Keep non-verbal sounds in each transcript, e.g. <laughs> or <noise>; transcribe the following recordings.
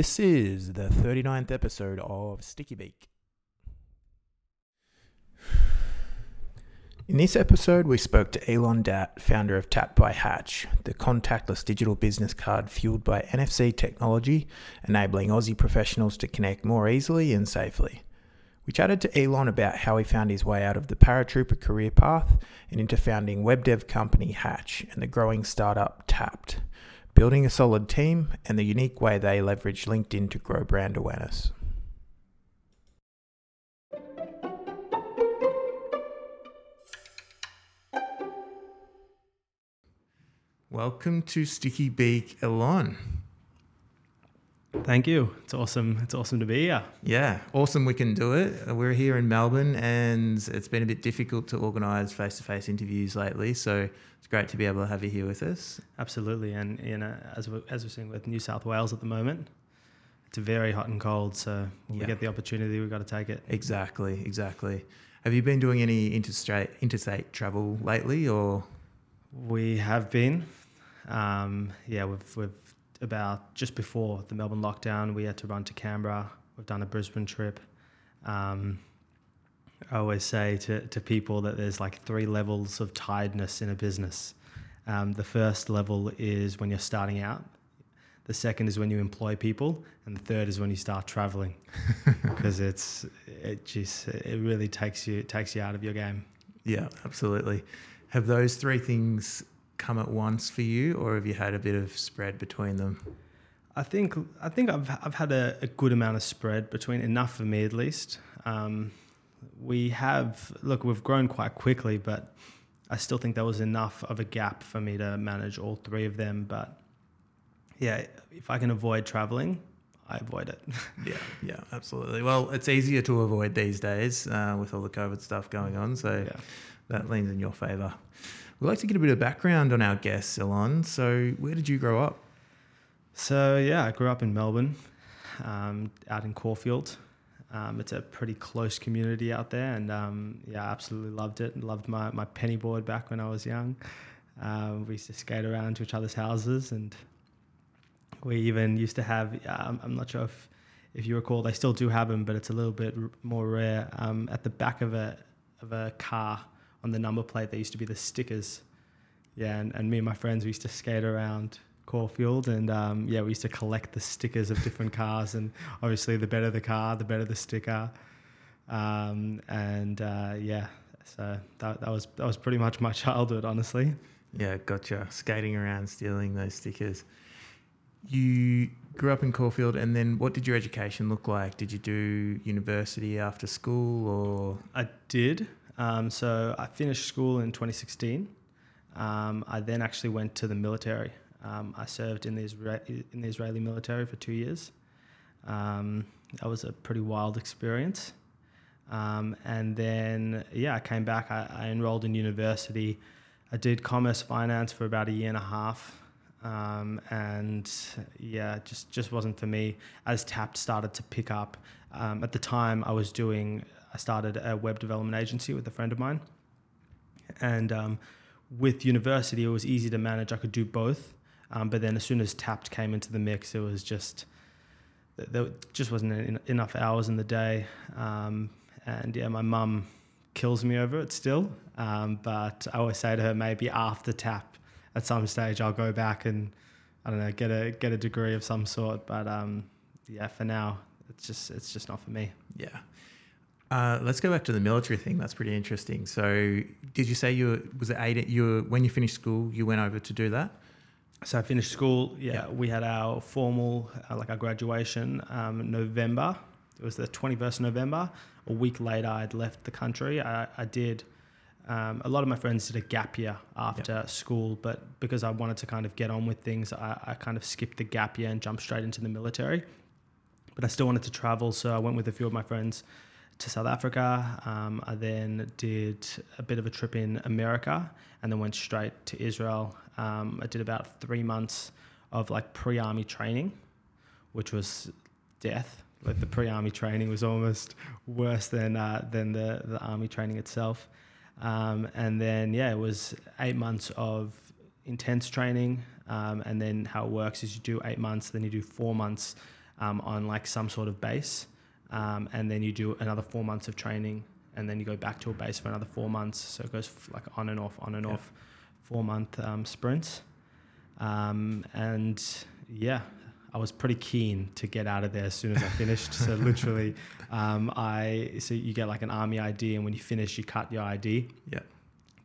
This is the 39th episode of Sticky Beak. In this episode, we spoke to Elon Dat, founder of Tapt by Hatch, the contactless digital business card fueled by NFC technology, enabling Aussie professionals to connect more easily and safely. We chatted to Elon about how he found his way out of the paratrooper career path and into founding web dev company Hatch and the growing startup Tapt, building a solid team and the unique way they leverage LinkedIn to grow brand awareness. Welcome to Sticky Beak, Elon. Thank you. It's awesome. It's awesome to be here. Yeah, awesome. We can do it. We're here in Melbourne, and it's been a bit difficult to organise face-to-face interviews lately. So it's great to be able to have you here with us. Absolutely, and you know, as we're, as we're seeing with New South Wales at the moment, it's very hot and cold. So when Yeah. we get the opportunity, we've got to take it. Exactly, exactly. Have you been doing any interstate interstate travel lately, or We have been, um, yeah, we've we've about just before the Melbourne lockdown, we had to run to Canberra. We've done a Brisbane trip. Um, I always say to, to people that there's like three levels of tiredness in a business. Um, the first level is when you're starting out. The second is when you employ people, and the third is when you start traveling, <laughs> because it's it just it really takes you it takes you out of your game. yeah, absolutely. Have those three things come at once for you, or have you had a bit of spread between them? I think I think I've I've had a, a good amount of spread between enough for me at least. Um, we have look we've grown quite quickly, but I still think there was enough of a gap for me to manage all three of them. But yeah, if I can avoid traveling, I avoid it. <laughs> Yeah, yeah, absolutely. Well, it's easier to avoid these days uh, with all the COVID stuff going on, so yeah. that leans in your favour. We'd like to get a bit of background on our guests, Elon. So, where did you grow up? So yeah, I grew up in Melbourne, um, out in Caulfield. Um, it's a pretty close community out there, and um, yeah, I absolutely loved it. And loved my my penny board back when I was young. Um, we used to skate around to each other's houses, and we even used to have. I'm not sure if if you recall, they still do have them, but it's a little bit r- more rare. Um, at the back of a of a car on the number plate, there used to be the stickers. Yeah, and, and me and my friends we used to skate around Caulfield, and um, yeah, we used to collect the stickers of different cars, and obviously the better the car, the better the sticker. Um, and uh, yeah, so that, that was that was pretty much my <laughs> childhood, honestly. Yeah, gotcha. Skating around, stealing those stickers. You grew up in Caulfield, and then what did your education look like? Did you do university after school, or I did. Um, so I finished school in 2016. Um, I then actually went to the military. Um, I served in the, Isra- in the Israeli military for two years. Um, that was a pretty wild experience. Um, and then, yeah, I came back. I, I enrolled in university. I did commerce finance for about a year and a half. Um, and yeah, just just wasn't for me. As Tapt started to pick up, at the time I was doing, I started a web development agency with a friend of mine, and um, with university it was easy to manage. I could do both, um, but then as soon as Tapt came into the mix, it was just there just wasn't en- enough hours in the day, um, and yeah, my mum kills me over it still. Um, but I always say to her, maybe after Tap, at some stage, I'll go back and I don't know, get a get a degree of some sort. But um, yeah, for now, it's just it's just not for me. yeah? Uh, let's go back to the military thing. That's pretty interesting. So, did you say you were, was it eight? You were, when you finished school, you went over to do that. So I finished school. Yeah, Yeah. we had our formal, uh, like our graduation, um, November. It was the 21st of November. A week later, I'd left the country. I, I did. Um, a lot of my friends did a gap year after school, but because I wanted to kind of get on with things, I, I kind of skipped the gap year and jumped straight into the military. But I still wanted to travel, so I went with a few of my friends to South Africa. Um, I then did a bit of a trip in America and then went straight to Israel. Um, I did about three months of like pre army training, which was death. Like the pre army training was almost worse than, uh, than the, the army training itself. Um, and then, yeah, it was eight months of intense training. Um, and then how it works is you do eight months, then you do four months um, on like some sort of base, um, and then you do another four months of training, and then you go back to a base for another four months. So it goes f- like on and off, on and Yeah. off, four month um, sprints, um, and yeah. I was pretty keen to get out of there as soon as I finished. so <laughs> literally, um, I so you get like an army ID, and when you finish, you cut your ID. Yeah.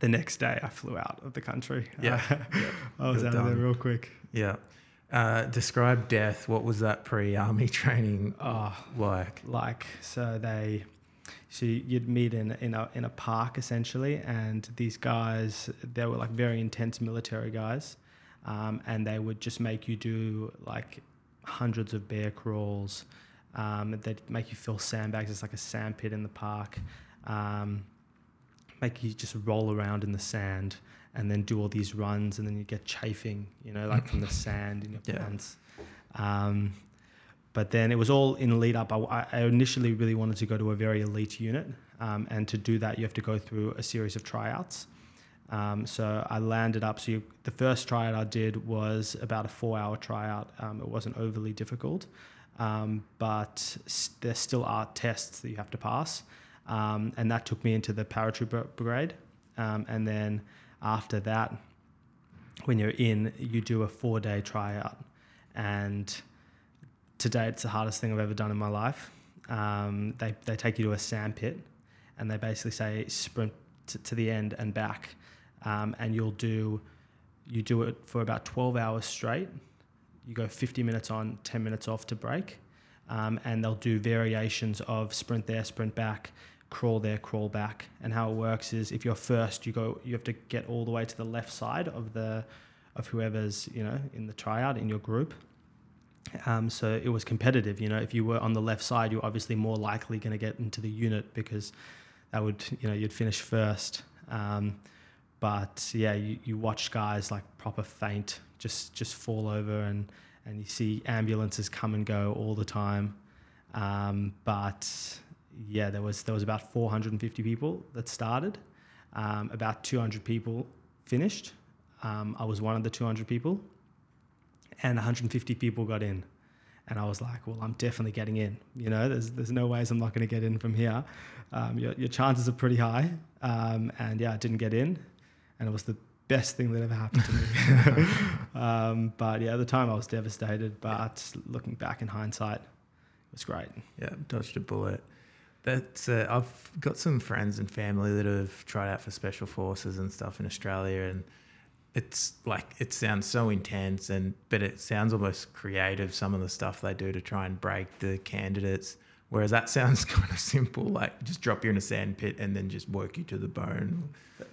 The next day, I flew out of the country. Yeah. Yeah. <laughs> I was Good out of there real quick. Yeah. Uh, describe death. What was that pre-army <laughs> training Oh, like? like so they, so you'd meet in in a in a park essentially, and these guys they were like very intense military guys, um, and they would just make you do like hundreds of bear crawls. Um, they'd make you fill sandbags. It's like a sand pit in the park. Um, make you just roll around in the sand and then do all these runs, and then you get chafing, you know, like from the <laughs> sand in your Yeah. pants. Um, but then it was all in lead up. I, I initially really wanted to go to a very elite unit, um, and to do that, you have to go through a series of tryouts. Um, so I landed up. So you, the first tryout I did was about a four-hour tryout. Um, it wasn't overly difficult, um, but there still are tests that you have to pass, um, and that took me into the paratrooper brigade. Um, and then after that, when you're in, you do a four-day tryout, and today it's the hardest thing I've ever done in my life. Um, they, they take you to a sand pit and they basically say sprint to, to the end and back. Um, and you'll do, you do it for about 12 hours straight. You go 50 minutes on, 10 minutes off to break. Um, and they'll do variations of sprint there, sprint back, crawl there, crawl back. And how it works is if you're first, you go, you have to get all the way to the left side of the, of whoever's, you know, in the tryout in your group. Um, so it was competitive. You know, if you were on the left side, you're obviously more likely going to get into the unit because that would, you know, you'd finish first. Um, but yeah, you, you watch guys like proper faint, just just fall over, and and you see ambulances come and go all the time. Um, but yeah, there was there was about 450 people that started. Um, about 200 people finished. Um, I was one of the 200 people and 150 people got in. And I was like, well, I'm definitely getting in. You know, there's, there's no ways I'm not going to get in from here. Um, your, your chances are pretty high. Um, and yeah, I didn't get in. And it was the best thing that ever happened to me. <laughs> um, but yeah, at the time I was devastated. But looking back in hindsight, it was great. Yeah, dodged a bullet. That's uh, I've got some friends and family that have tried out for special forces and stuff in Australia, and it's like it sounds so intense, and but it sounds almost creative. Some of the stuff they do to try and break the candidates, whereas that sounds <laughs> kind of simple, like just drop you in a sand pit and then just work you to the bone.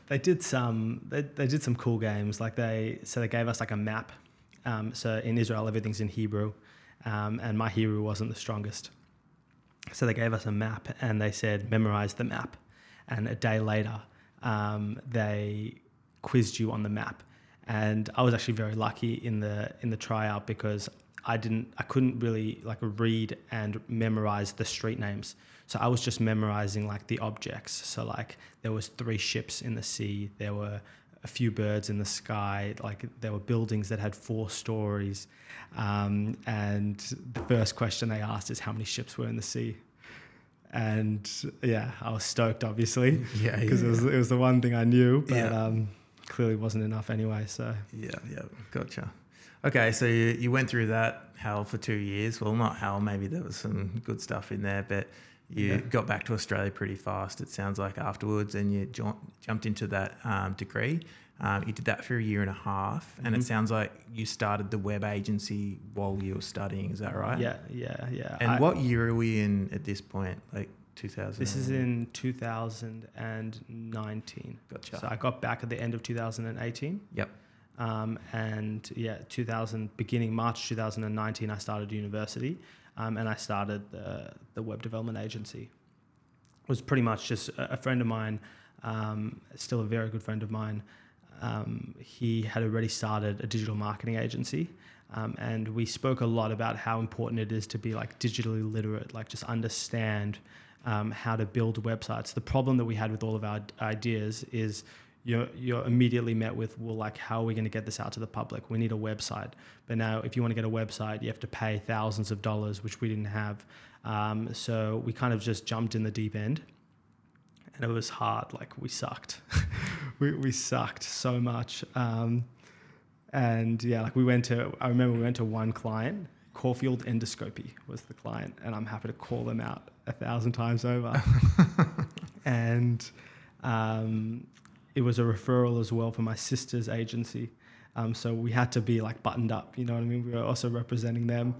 They did some. They, they did some cool games. Like they so they gave us like a map. Um, so in Israel, everything's in Hebrew, um, and my Hebrew wasn't the strongest. So they gave us a map, and they said memorize the map. And a day later, um, they quizzed you on the map. And I was actually very lucky in the in the tryout because I didn't I couldn't really like read and memorize the street names. So I was just memorizing like the objects. So like there was three ships in the sea, there were a few birds in the sky, like there were buildings that had four stories. Um, and the first question they asked is how many ships were in the sea. And yeah, I was stoked obviously Yeah, because yeah. it was it was the one thing I knew, but Yeah. um, clearly wasn't enough anyway. So Yeah, yeah, gotcha. Okay, so you, you went through that hell for two years. Well, not hell, maybe there was some good stuff in there, but you Yeah. got back to Australia pretty fast, it sounds like, afterwards, and you jo- jumped into that um, degree. Um, you did that for a year and a half, and it Mhm. sounds like you started the web agency while you were studying. Is that right? yeah, yeah, yeah. And I- what year are we in at this point? Like 2000? This is in 2019. Gotcha. So I got back at the end of 2018. Yep. Um, and yeah, 2000 beginning March 2019, I started university, um, and I started the the web development agency. It was pretty much just a, a friend of mine, um, still a very good friend of mine. Um, he had already started a digital marketing agency, um, and we spoke a lot about how important it is to be like digitally literate, like just understand um, how to build websites. The problem that we had with all of our ideas is you're you're immediately met with well like how are we going to get this out to the public? We need a website. But now if you want to get a website you have to pay thousands of dollars which we didn't have. Um, so we kind of just jumped in the deep end. And it was hard. Like we sucked. <laughs> We, we sucked so much. Um, and yeah like we went to i remember we went to one client. Caulfield endoscopy was the client. And i'm happy to call them out a thousand times over. <laughs> And um, it was a referral as well for my sister's agency. Um, so we had to be like buttoned up, you know what I mean? We were also representing them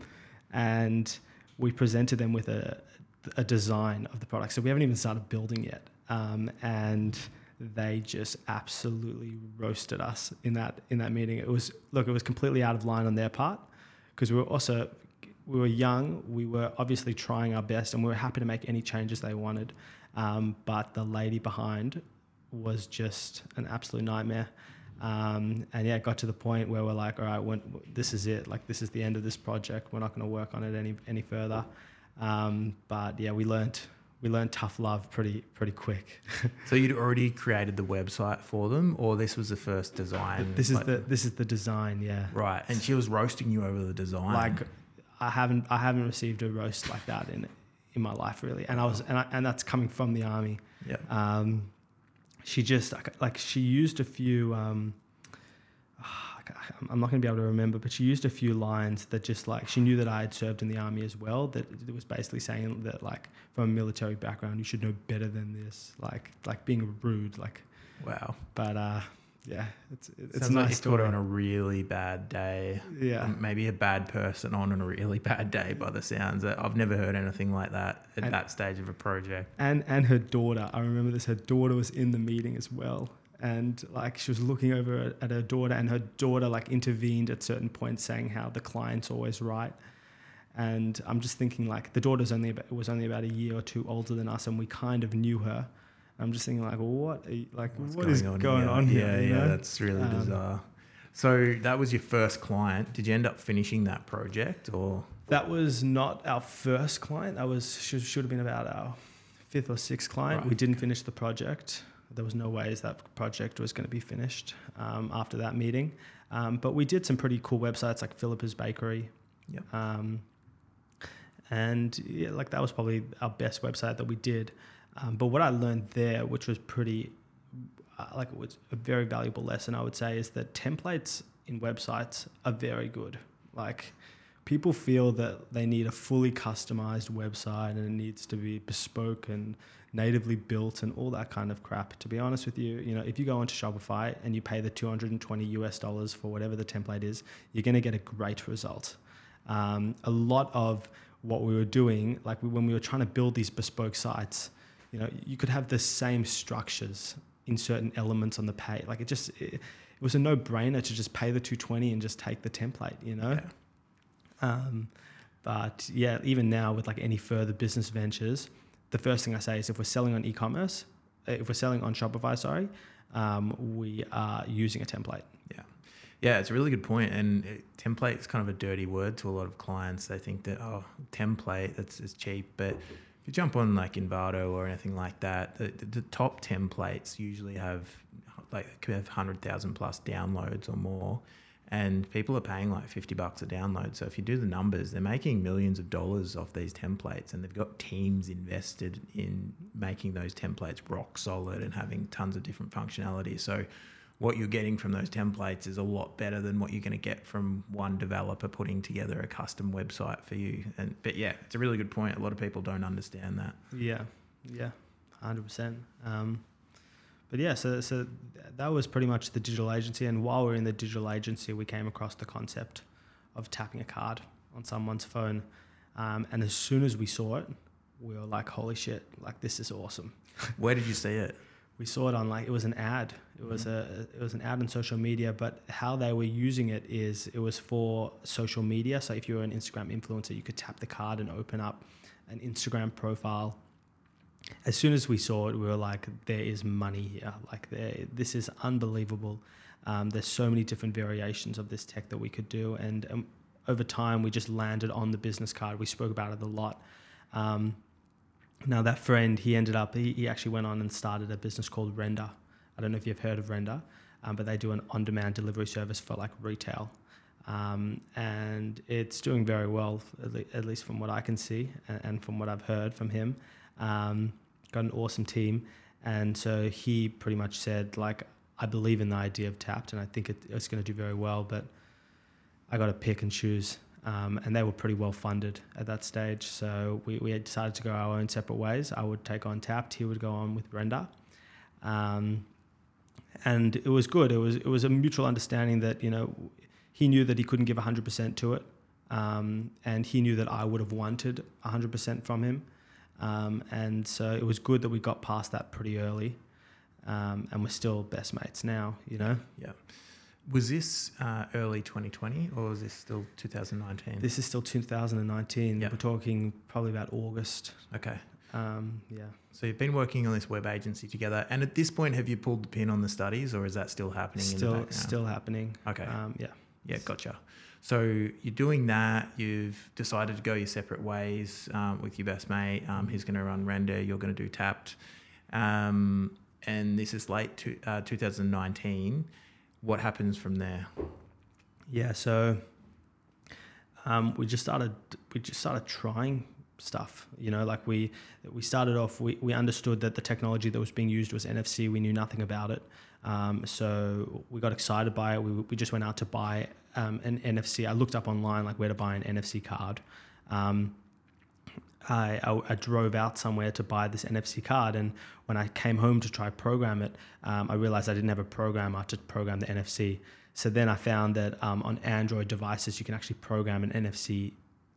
and we presented them with a, a design of the product. So we haven't even started building yet. Um, and they just absolutely roasted us in that in that meeting. It was look, it was completely out of line on their part because we were also we were young. We were obviously trying our best, and we were happy to make any changes they wanted. Um, but the lady behind was just an absolute nightmare. Um, and yeah, it got to the point where we're like, all right, when, this is it. Like, this is the end of this project. We're not going to work on it any any further. Um, but yeah, we learned we learned tough love pretty pretty quick. <laughs> so you'd already created the website for them, or this was the first design? This is like, the this is the design, yeah. Right, and she was roasting you over the design. Like, I haven't I haven't received a roast like that in in my life really, and I was and I, and that's coming from the army. Yeah. Um, she just like she used a few um, I'm not going to be able to remember, but she used a few lines that just like she knew that I had served in the army as well. That it was basically saying that like from a military background, you should know better than this. Like like being rude. Like wow. But uh, yeah, it's it's Sounds nice. Like you caught on a really bad day. Yeah, maybe a bad person on a really bad day. By the sounds, I've never heard anything like that at and, that stage of a project. And and her daughter, I remember this. Her daughter was in the meeting as well, and like she was looking over at her daughter, and her daughter like intervened at certain points, saying how the client's always right. And I'm just thinking like the daughter's only about, was only about a year or two older than us, and we kind of knew her I'm just thinking like, what, you, like, What's what going is on going here? on here? Yeah, yeah, know? that's really um, bizarre. So that was your first client. Did you end up finishing that project or? That was not our first client. That was should, should have been about our fifth or sixth client. Right. We didn't finish the project. There was no ways that project was going to be finished um, after that meeting. Um, but we did some pretty cool websites like Phillippa's Bakery. Yep. Um, and yeah, like that was probably our best website that we did. Um, but what I learned there, which was pretty, uh, like it was a very valuable lesson, I would say, is that templates in websites are very good. Like people feel that they need a fully customized website and it needs to be bespoke and natively built and all that kind of crap. To be honest with you, you know, if you go onto Shopify and you pay the 220 US dollars for whatever the template is, you're going to get a great result. Um, a lot of what we were doing, like when we were trying to build these bespoke sites, you know, you could have the same structures in certain elements on the pay. Like it just, it, it was a no brainer to just pay the 220 and just take the template, you know? Yeah. Um, but yeah, even now with like any further business ventures, the first thing I say is if we're selling on e-commerce, uh, if we're selling on Shopify, sorry, um, we are using a template. Yeah. Yeah, it's a really good point. And it, template is kind of a dirty word to a lot of clients. They think that, oh, template, that's, that's cheap. But if you jump on like Envato or anything like that, the, the, the top templates usually have like could have hundred thousand plus downloads or more, and people are paying like fifty bucks a download. So if you do the numbers, they're making millions of dollars off these templates, and they've got teams invested in making those templates rock solid and having tons of different functionality. So what you're getting from those templates is a lot better than what you're going to get from one developer putting together a custom website for you. And but yeah, it's a really good point. A lot of people don't understand that. Yeah, yeah, hundred um, percent. But yeah, so so that was pretty much the digital agency. And while we are in the digital agency, we came across the concept of tapping a card on someone's phone. Um, and as soon as we saw it, we were like, "Holy shit! Like this is awesome." Where did you see it? We saw it on like it was an ad. It was mm-hmm. a it was an ad on social media, but how they were using it is it was for social media. So if you were an Instagram influencer, you could tap the card and open up an Instagram profile. As soon as we saw it, we were like, "There is money here! Like, there, this is unbelievable." Um, there's so many different variations of this tech that we could do, and um, over time, we just landed on the business card. We spoke about it a lot. Um, now that friend, he ended up he, he actually went on and started a business called Render, I don't know if you've heard of Render, um, but they do an on-demand delivery service for like retail, um, and it's doing very well, at, le- at, least from what I can see and, and from what I've heard from him. Um, got an awesome team, and so he pretty much said like, I believe in the idea of Tapt, and I think it, it's going to do very well, but I got to pick and choose. Um, and they were pretty well funded at that stage. So we, we had decided to go our own separate ways. I would take on Tapt, he would go on with Render. Um, and it was good. It was it was a mutual understanding that you know he knew that he couldn't give 100% to it, um, and he knew that I would have wanted 100% from him. Um, and so it was good that we got past that pretty early, um, and we're still best mates now. You know. Yeah. Was this uh, early 2020 or was this still 2019? This is still 2019. Yep. We're talking probably about August. Okay. Um, yeah. So you've been working on this web agency together, and at this point, have you pulled the pin on the studies, or is that still happening? in the Still, still happening. Okay. Um, yeah. Yeah, gotcha. So you're doing that. You've decided to go your separate ways um, with your best mate. Um, he's going to run Render. You're going to do Tapt. Um, and this is late to, uh, 2019. What happens from there? Yeah. So um, we just started. We just started trying stuff. You know, like we we started off. We we understood that the technology that was being used was NFC. We knew nothing about it. Um, so we got excited by it. We, we just went out to buy um, an NFC. I looked up online like where to buy an NFC card. Um, I, I, I, drove out somewhere to buy this NFC card, and when I came home to try program it, um, I realized I didn't have a programmer to program the NFC. So then I found that um, on Android devices you can actually program an NFC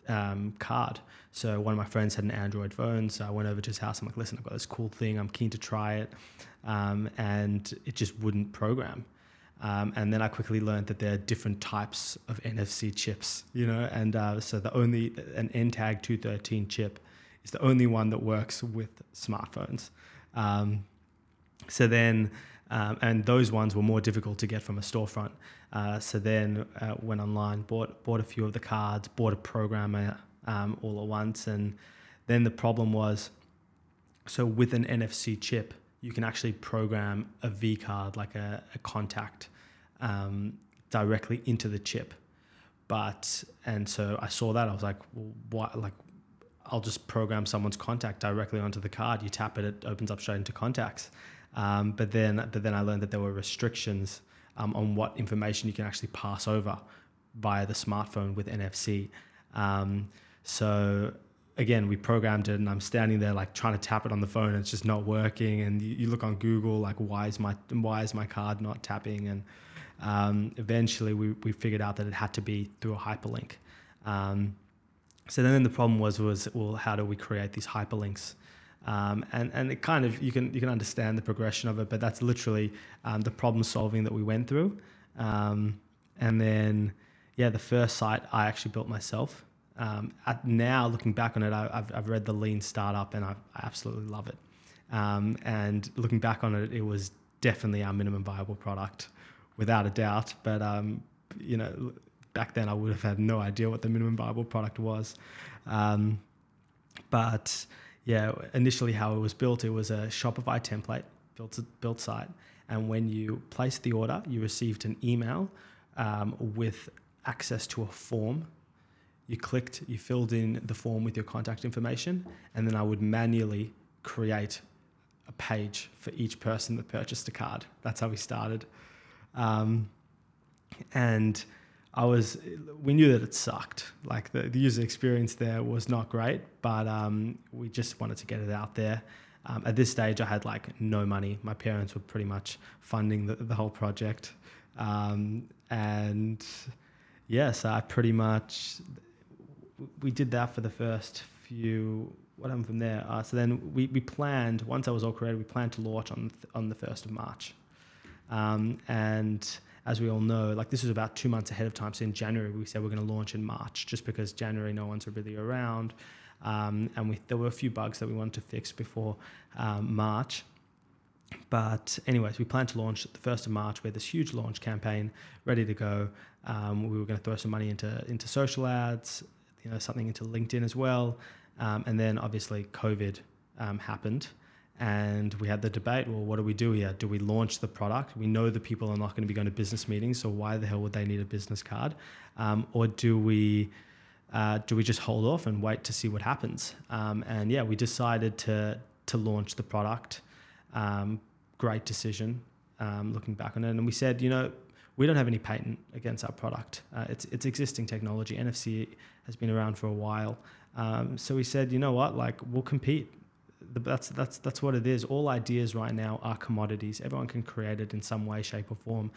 um, card. So one of my friends had an Android phone, so I went over to his house. I'm like, listen, I've got this cool thing. I'm keen to try it, um, and it just wouldn't program. Um, and then I quickly learned that there are different types of NFC chips, you know, and uh, so the only an NTAG 213 chip is the only one that works with smartphones. Um, so then, um, and those ones were more difficult to get from a storefront. Uh, so then uh, went online, bought bought a few of the cards, bought a programmer um, all at once, and then the problem was, so with an NFC chip, you can actually program a vCard, like a, a contact, um, directly into the chip. But and so I saw that I was like, well, what? Like, I'll just program someone's contact directly onto the card. You tap it, it opens up straight into contacts. Um, but then, but then I learned that there were restrictions um, on what information you can actually pass over via the smartphone with NFC. Um, so again, we programmed it, and I'm standing there like trying to tap it on the phone, and it's just not working. And you, you look on Google, like why is my why is my card not tapping? And um, eventually, we we figured out that it had to be through a hyperlink. Um, so then the problem was was well, how do we create these hyperlinks? Um, and and it kind of you can you can understand the progression of it, but that's literally um, the problem solving that we went through. Um, and then yeah, the first site I actually built myself. Um, now looking back on it, I, have I've read the Lean Startup and I, I absolutely love it. Um, and looking back on it, it was definitely our minimum viable product, without a doubt. But um, you know, back then I would have had no idea what the minimum viable product was. but yeah, initially how it was built, it was a Shopify template built built site, and when you placed the order, you received an email um, with access to a form. You clicked, you filled in the form with your contact information, and then I would manually create a page for each person that purchased a card. That's how we started, um, and I was, we knew that it sucked. Like the, the user experience there was not great, but um, we just wanted to get it out there. Um, at this stage, I had like no money. My parents were pretty much funding the, the whole project. Um, and yeah, so I pretty much, we did that for the first few, what happened from there? Uh, so then we, we planned, once I was all created, we planned to launch on, on the 1st of March. Um, and as we all know, like this was about two months ahead of time. So in January, we said we're going to launch in March, just because January no one's really around, um, and we, there were a few bugs that we wanted to fix before um, March. But anyways, we planned to launch the first of March. We had this huge launch campaign ready to go. Um, we were going to throw some money into into social ads, you know, something into LinkedIn as well, um, and then obviously COVID um, happened, and we had the debate well what do we do here? Do we launch the product? We know the people are not going to be going to business meetings so why the hell would they need a business card? Um, or do we uh, do we just hold off and wait to see what happens? Um, and yeah we decided to to launch the product. Um, great decision um, looking back on it. And we said you know we don't have any patent against our product uh, it's it's existing technology nfc has been around for a while um, so we said you know what like we'll compete that's that's that's what it is. All ideas right now are commodities. Everyone can create it in some way, shape, or form.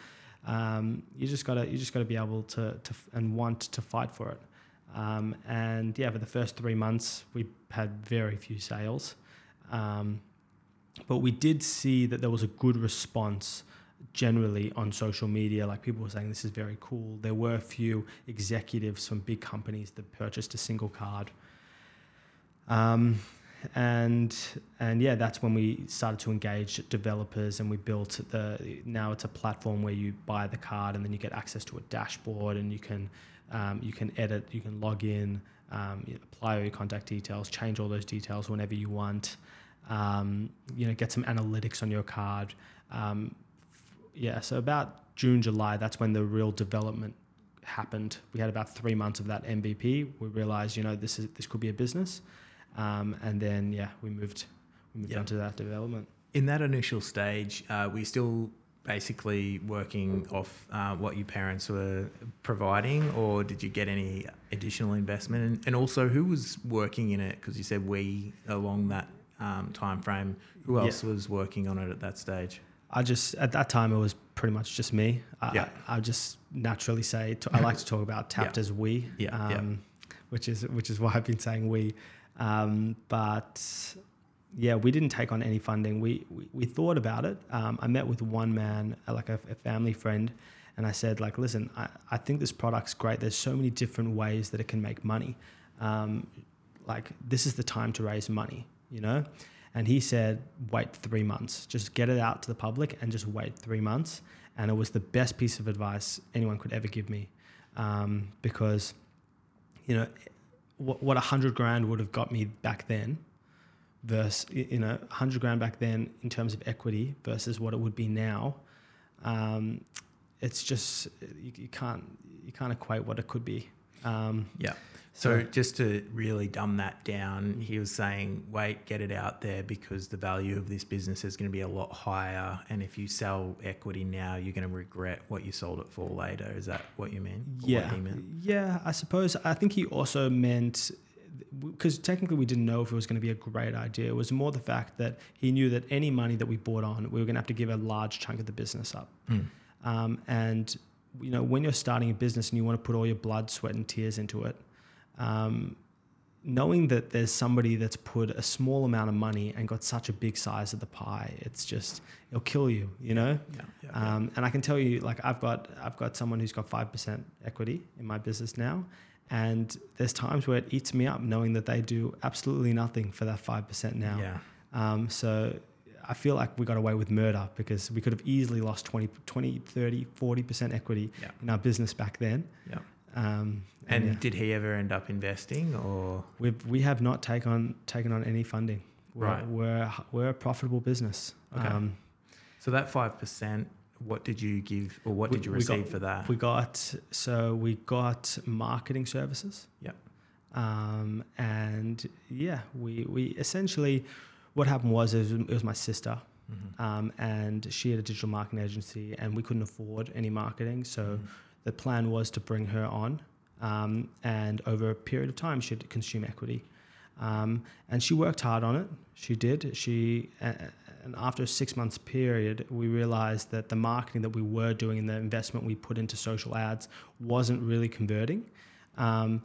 Um, you just gotta you just gotta be able to to and want to fight for it. Um, and yeah, for the first three months, we had very few sales, um, but we did see that there was a good response generally on social media. Like people were saying, this is very cool. There were a few executives from big companies that purchased a single card. Um, and and yeah, that's when we started to engage developers, and we built the. Now it's a platform where you buy the card, and then you get access to a dashboard, and you can um, you can edit, you can log in, um, you apply all your contact details, change all those details whenever you want. Um, you know, get some analytics on your card. Um, yeah, so about June, July, that's when the real development happened. We had about three months of that MVP. We realized, you know, this is this could be a business. Um, and then yeah, we moved we moved yep. on to that development. In that initial stage, uh, we still basically working off uh, what your parents were providing, or did you get any additional investment? And, and also, who was working in it? Because you said we along that um, time frame. Who else yeah. was working on it at that stage? I just at that time it was pretty much just me. I, yeah. I, I just naturally say I like to talk about Tapt yeah. as we. Yeah. Um, yeah. Which is which is why I've been saying we. Um, but yeah, we didn't take on any funding. We we, we thought about it. Um, I met with one man, uh, like a, a, family friend, and I said, like, listen, I, I think this product's great. There's so many different ways that it can make money. Um, like this is the time to raise money, you know. And he said, wait three months. Just get it out to the public and just wait three months. And it was the best piece of advice anyone could ever give me, um, because, you know, what what a hundred grand would have got me back then versus you know hundred grand back then in terms of equity versus what it would be now. Um, it's just you, you, can't you can't equate what it could be. Um, yeah. So, just to really dumb that down, he was saying, wait, get it out there because the value of this business is going to be a lot higher. And if you sell equity now, you're going to regret what you sold it for later. Is that what you mean? Yeah. Yeah, I suppose. I think he also meant because technically we didn't know if it was going to be a great idea. It was more the fact that he knew that any money that we bought on, we were going to have to give a large chunk of the business up. Mm. Um, and you know, when you're starting a business and you want to put all your blood, sweat, and tears into it, um, knowing that there's somebody that's put a small amount of money and got such a big size of the pie, it's just it'll kill you, you know. Yeah, yeah, um, yeah. And I can tell you, like I've got I've got someone who's got five percent equity in my business now, and there's times where it eats me up knowing that they do absolutely nothing for that five percent now. Yeah. Um, so I feel like we got away with murder because we could have easily lost 20, 20 30, 40% equity yeah. in our business back then. Yeah. Um, and, and yeah. did he ever end up investing, or we've we have not taken on taken on any funding. We're, right, we're we're a profitable business. Okay. Um, so that five percent, what did you give, or what we, did you receive got, for that? We got so we got marketing services. Yep. Um, and yeah, we we essentially what happened was it was, it was my sister. Mm-hmm. Um, and she had a digital marketing agency, and we couldn't afford any marketing, so. Mm-hmm the plan was to bring her on, um, and over a period of time, she'd consume equity. Um, and she worked hard on it. She did. She uh, and after a six months period, we realized that the marketing that we were doing and the investment we put into social ads wasn't really converting. Um,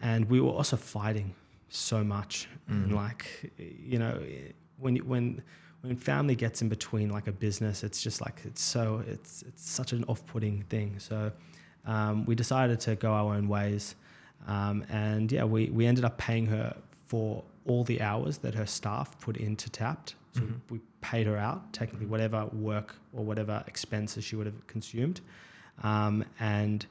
and we were also fighting so much. Mm. And like, you know, when when when family gets in between like a business, it's just like it's so it's it's such an off-putting thing. So um, we decided to go our own ways. Um, and yeah, we, we ended up paying her for all the hours that her staff put into Tapt. So mm-hmm. we paid her out, technically, whatever work or whatever expenses she would have consumed. Um, and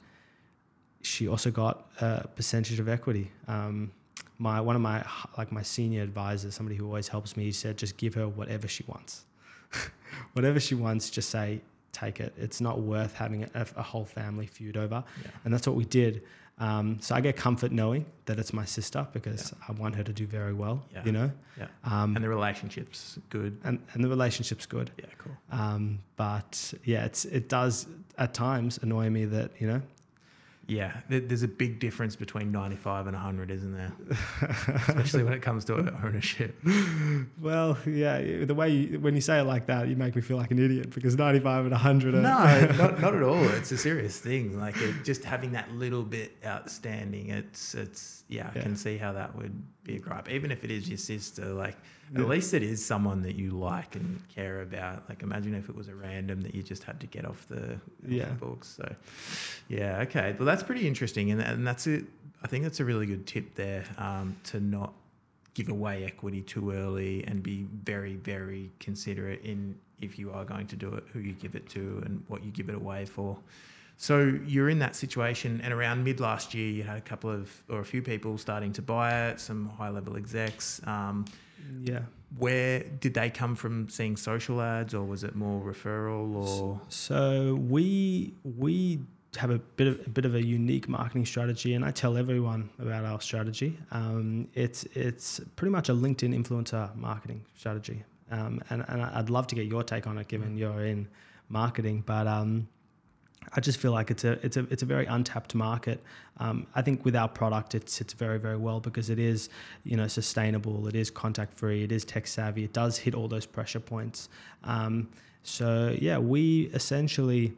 she also got a percentage of equity. Um, my one of my like my senior advisors, somebody who always helps me, he said just give her whatever she wants, <laughs> whatever she wants. Just say take it. It's not worth having a, a whole family feud over, Yeah. and that's what we did. Um, so I get comfort knowing that it's my sister because I want her to do very well. Yeah. You know, Yeah. um, And the relationship's good. and and the relationship's good. Yeah, cool. Um, but yeah, it's it does at times annoy me that you know Yeah, there's a big difference between 95 and 100, isn't there? <laughs> Especially when it comes to ownership. Well, yeah, the way you, when you say it like that, you make me feel like an idiot because 95 and 100 are. No, <laughs> not, not at all. It's a serious thing. Like it, just having that little bit outstanding. It's it's yeah, I Yeah. can see how that would be a gripe. Even if it is your sister, like Yeah. at least it is someone that you like and care about. Like imagine if it was a random that you just had to get off the, Yeah. the books. So yeah, okay. Well, that's pretty interesting, and and that's it. I think that's a really good tip there um, to not give away equity too early and be very very considerate in if you are going to do it, who you give it to, and what you give it away for. So you're in that situation, and around mid last year, you had a couple of or a few people starting to buy it, some high level execs. Um, Yeah. where did they come from? Seeing social ads, or was it more referral, or So we we have a bit of a bit of a unique marketing strategy, and I tell everyone about our strategy. Um, it's it's pretty much a LinkedIn influencer marketing strategy, um, and and I'd love to get your take on it, given you're in marketing, but. Um, I just feel like it's a it's a it's a very untapped market. Um, I think with our product, it sits very very well because it is you know sustainable, it is contact free, it is tech savvy, it does hit all those pressure points. Um, so yeah, we essentially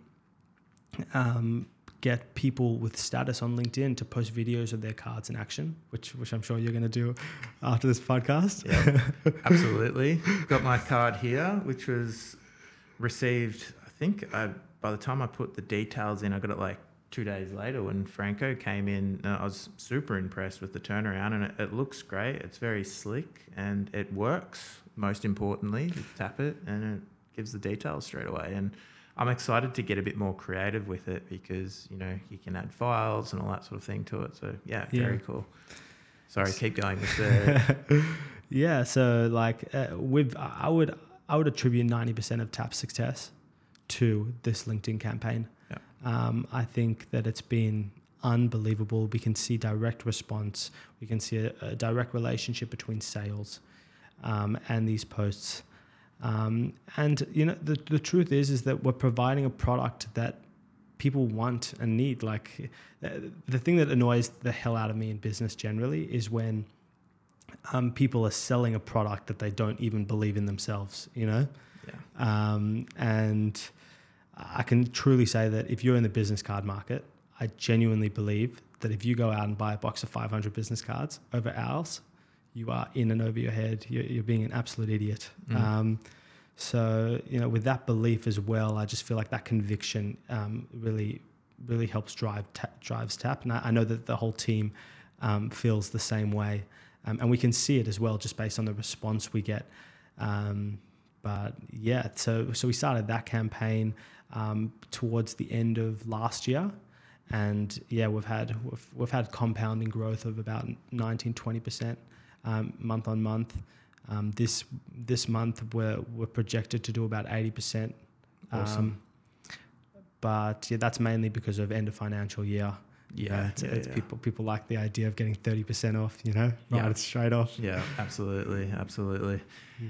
um, get people with status on LinkedIn to post videos of their cards in action, which which I'm sure you're going to do after this podcast. Yeah, <laughs> absolutely. Got my card here, which was received. I think I, by the time I put the details in, I got it like two days later when Franco came in. Uh, I was super impressed with the turnaround, and it, it looks great. It's very slick and it works. Most importantly, you tap it and it gives the details straight away. And I'm excited to get a bit more creative with it because you know you can add files and all that sort of thing to it. So yeah, Yeah. very cool. Sorry, keep going with the. <laughs> yeah so like uh, with i would i would attribute 90% of tap success to this linkedin campaign Yeah. um, i think that it's been unbelievable we can see direct response we can see a, a direct relationship between sales um, and these posts um, and you know the, the truth is is that we're providing a product that people want and need like uh, the thing that annoys the hell out of me in business generally is when um, people are selling a product that they don't even believe in themselves, you know? Yeah. Um, and I can truly say that if you're in the business card market, I genuinely believe that if you go out and buy a box of 500 business cards over ours, you are in and over your head. You're, you're being an absolute idiot. Mm. Um, so, you know, with that belief as well, I just feel like that conviction um, really, really helps drive ta- drives tap. And I, I know that the whole team um, feels the same way. Um, and we can see it as well just based on the response we get. Um, but yeah, so so we started that campaign um, towards the end of last year, and yeah, we've had we've, we've had compounding growth of about 19, 20 percent um, month on month. Um, this this month we're we're projected to do about eighty percent. Awesome. but yeah, that's mainly because of end of financial year. Yeah, it's, yeah, it's yeah. people people like the idea of getting thirty percent off. You know, Yeah. right? It's straight off. Yeah, absolutely, absolutely. Hmm.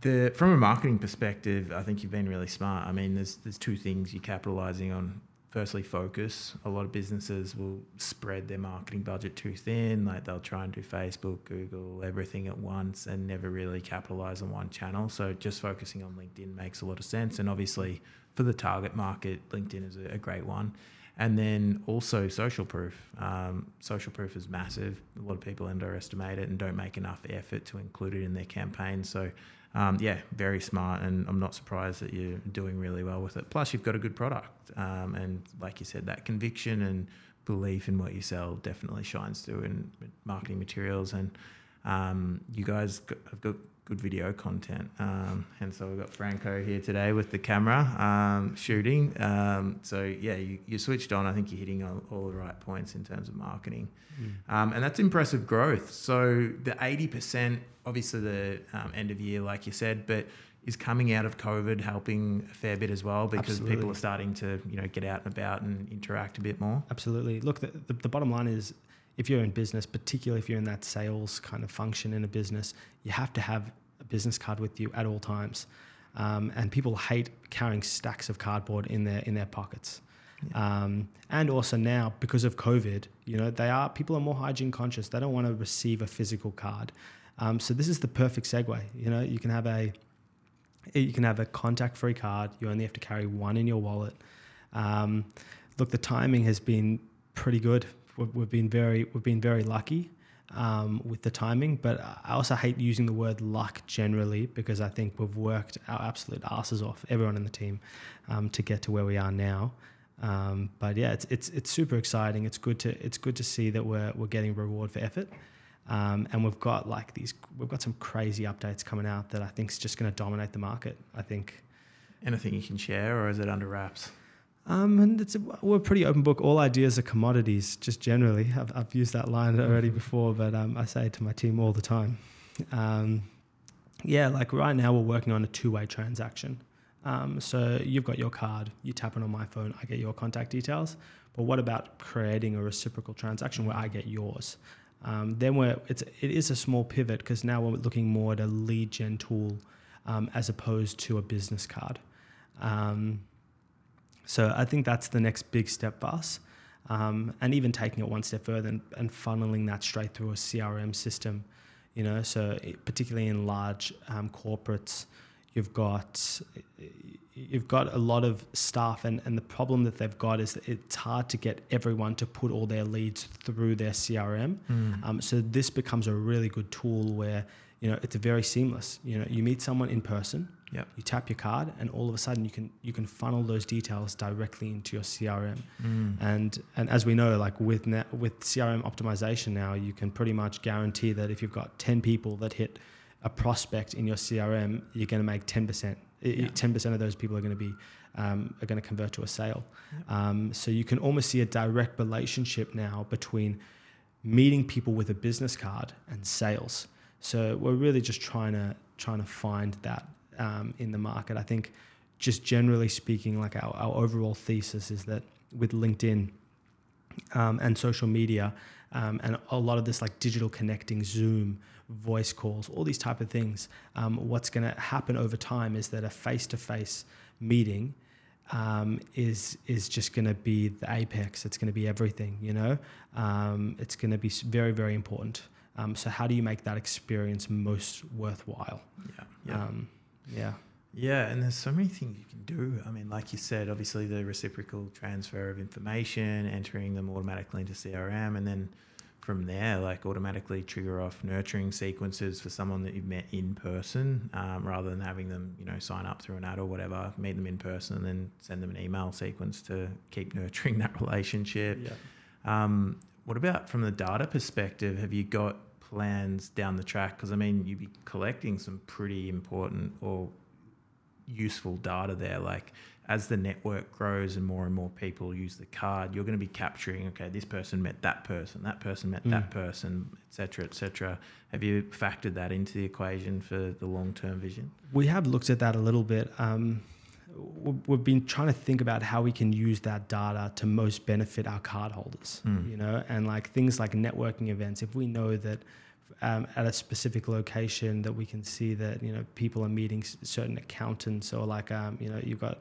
The from a marketing perspective, I think you've been really smart. I mean, there's there's two things you're capitalizing on. Firstly, focus. A lot of businesses will spread their marketing budget too thin. Like they'll try and do Facebook, Google, everything at once, and never really capitalize on one channel. So just focusing on LinkedIn makes a lot of sense. And obviously, for the target market, LinkedIn is a, a great one. And then also social proof. Um, social proof is massive. A lot of people underestimate it and don't make enough effort to include it in their campaign. So, um, yeah, very smart. And I'm not surprised that you're doing really well with it. Plus, you've got a good product. Um, and like you said, that conviction and belief in what you sell definitely shines through in marketing materials. And um, you guys have got good video content. Um, and so we've got Franco here today with the camera um, shooting. Um, so yeah, you, you switched on. I think you're hitting all, all the right points in terms of marketing, um, and that's impressive growth. So the eighty percent, obviously the um, end of year, like you said, but is coming out of COVID helping a fair bit as well because Absolutely. people are starting to you know get out and about and interact a bit more. Absolutely. Look, the, the, the bottom line is if you're in business, particularly if you're in that sales kind of function in a business, you have to have a business card with you at all times. Um, and people hate carrying stacks of cardboard in their in their pockets. Um, and also now because of COVID, you know, they are people are more hygiene conscious. They don't want to receive a physical card. Um, so this is the perfect segue. You know, you can have a you can have a contact free card. You only have to carry one in your wallet. Um, look, the timing has been pretty good. We've, been very we've been very lucky um, with the timing, but I also hate using the word luck generally because I think we've worked our absolute asses off, everyone in the team, um, to get to where we are now. Um, but yeah, it's it's it's super exciting. It's good to it's good to see that we're we're getting reward for effort. Um, and we've got like these, we've got some crazy updates coming out that I think is just going to dominate the market. I think. Anything you can share, or is it under wraps? Um, and it's a, we're a pretty open book. All ideas are commodities, just generally. I've, I've used that line already before, but um, I say it to my team all the time. Um, yeah, like right now we're working on a two-way transaction. Um, so you've got your card, you tap it on my phone, I get your contact details. But what about creating a reciprocal transaction where I get yours? Um, then we're it's it is a small pivot because now we're looking more at a lead gen tool um, as opposed to a business card. Um, so I think that's the next big step for us. Um, and even taking it one step further and, and, funneling that straight through a CRM system, you know, so it, particularly in large um, corporates, you've got you've got a lot of staff and, and the problem that they've got is that it's hard to get everyone to put all their leads through their CRM. Mm. Um, so this becomes a really good tool where you know it's very seamless. You know, you meet someone in person, Yep. you tap your card, and all of a sudden you can you can funnel those details directly into your CRM. Mm. And and as we know, like with na- with CRM optimization now, you can pretty much guarantee that if you've got ten people that hit a prospect in your CRM, you're going to make ten percent. Ten percent of those people are going to be um, are going to convert to a sale. Yep. Um, so you can almost see a direct relationship now between meeting people with a business card and sales. So we're really just trying to trying to find that um, in the market. I think just generally speaking, like our, our overall thesis is that with LinkedIn um, and social media um, and a lot of this like digital connecting, Zoom, voice calls, all these type of things, um, what's going to happen over time is that a face-to-face meeting um, is is just going to be the apex. It's going to be everything. You know, um, it's going to be very very important. Um, so how do you make that experience most worthwhile? Yeah. Yeah. Yeah. Yeah, and there's so many things you can do. I mean, like you said, obviously the reciprocal transfer of information, entering them automatically into CRM, and then from there, like automatically trigger off nurturing sequences for someone that you've met in person, um, rather than having them, you know, sign up through an ad or whatever, meet them in person, and then send them an email sequence to keep <laughs> nurturing that relationship. Yeah. Um, what about from the data perspective? Have you got plans down the track? Because I mean, you'd be collecting some pretty important or useful data there. Like as the network grows and more and more people use the card, you're going to be capturing. Okay, this person met that person, that person met that Mm. person, etc., etc. Have you factored that into the equation for the long term vision? We have looked at that a little bit. Um, we've been trying to think about how we can use that data to most benefit our cardholders. Mm. You know, and like things like networking events. If we know that um, at a specific location that we can see that you know people are meeting certain accountants or like um, you know you've got.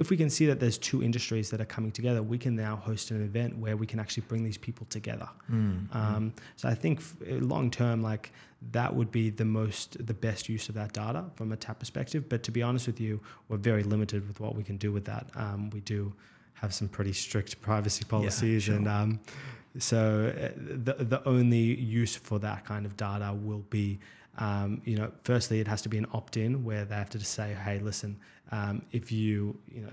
If we can see that there's two industries that are coming together, we can now host an event where we can actually bring these people together. Mm. Um, so I think f- long term, like that would be the most, the best use of that data from a Tapt perspective. But to be honest with you, we're very limited with what we can do with that. Um, we do have some pretty strict privacy policies, sure. and um, so uh, the the only use for that kind of data will be. Um, you know, firstly, it has to be an opt-in where they have to just say, "Hey, listen, um, if you, you know,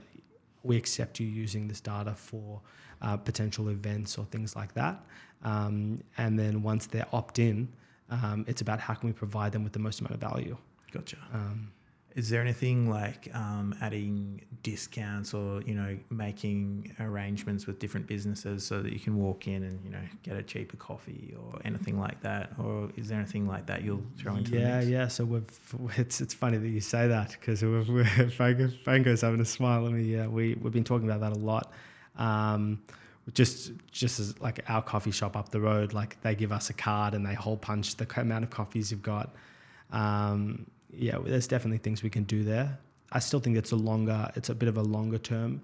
we accept you using this data for uh, potential events or things like that. Um, and then once they're opt in, Um, it's about how can we provide them with the most amount of value. Gotcha. Is there anything like um, adding discounts or you know making arrangements with different businesses so that you can walk in and you know get a cheaper coffee or anything like that? Or is there anything like that you'll throw into yeah, yeah. So we've <laughs> it's it's funny that you say that because Franco, Franco's having a smile at me. Yeah, we we've been talking about that a lot. Um, just just as like our coffee shop up the road, like they give us a card and they hole punch the amount of coffees you've got. Um, yeah, there's definitely things we can do there. I still think it's a longer, it's a bit of a longer term,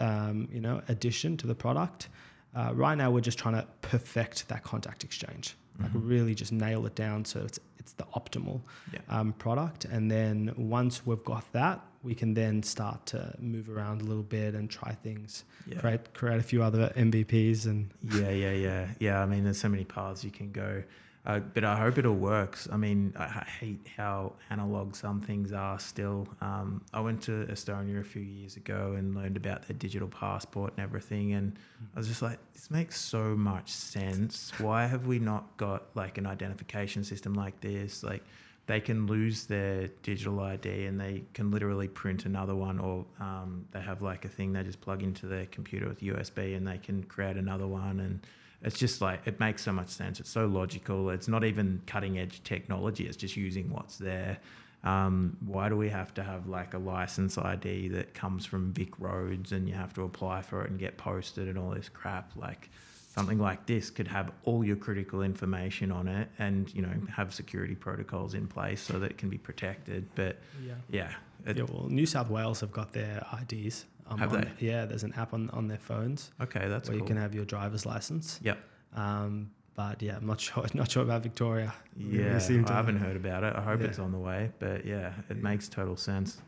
um, you know, addition to the product. Uh, right now, we're just trying to perfect that contact exchange, like Mhm. really just nail it down so it's it's the optimal Yeah. um, product. And then once we've got that, we can then start to move around a little bit and try things, Yeah. create create a few other MVPs and Yeah, yeah, yeah, yeah. I mean, there's so many paths you can go, uh, but I hope it all works. I mean, I, hate how analog some things are still. Um, I went to Estonia a few years ago and learned about their digital passport and everything, and I was just like, this makes so much sense. Why have we not got like an identification system like this? Like, they can lose their digital ID and they can literally print another one, or um, they have like a thing they just plug into their computer with USB and they can create another one. And it's just like it makes so much sense. It's so logical. It's not even cutting edge technology. It's just using what's there. Um, why do we have to have like a license ID that comes from VicRoads and you have to apply for it and get posted and all this crap? Like something like this could have all your critical information on it and you know have security protocols in place so that it can be protected. But yeah. yeah, it, yeah, well, New South Wales have got their IDs. Um, Have on- they? Yeah, there's an app on, on their phones okay, that's where cool. you can have your driver's license. Yep. Um, but yeah, I'm not <laughs> sure. Not sure about Victoria. Yeah, to- I haven't heard about it. I hope Yeah. it's on the way. But yeah, it Yeah. makes total sense.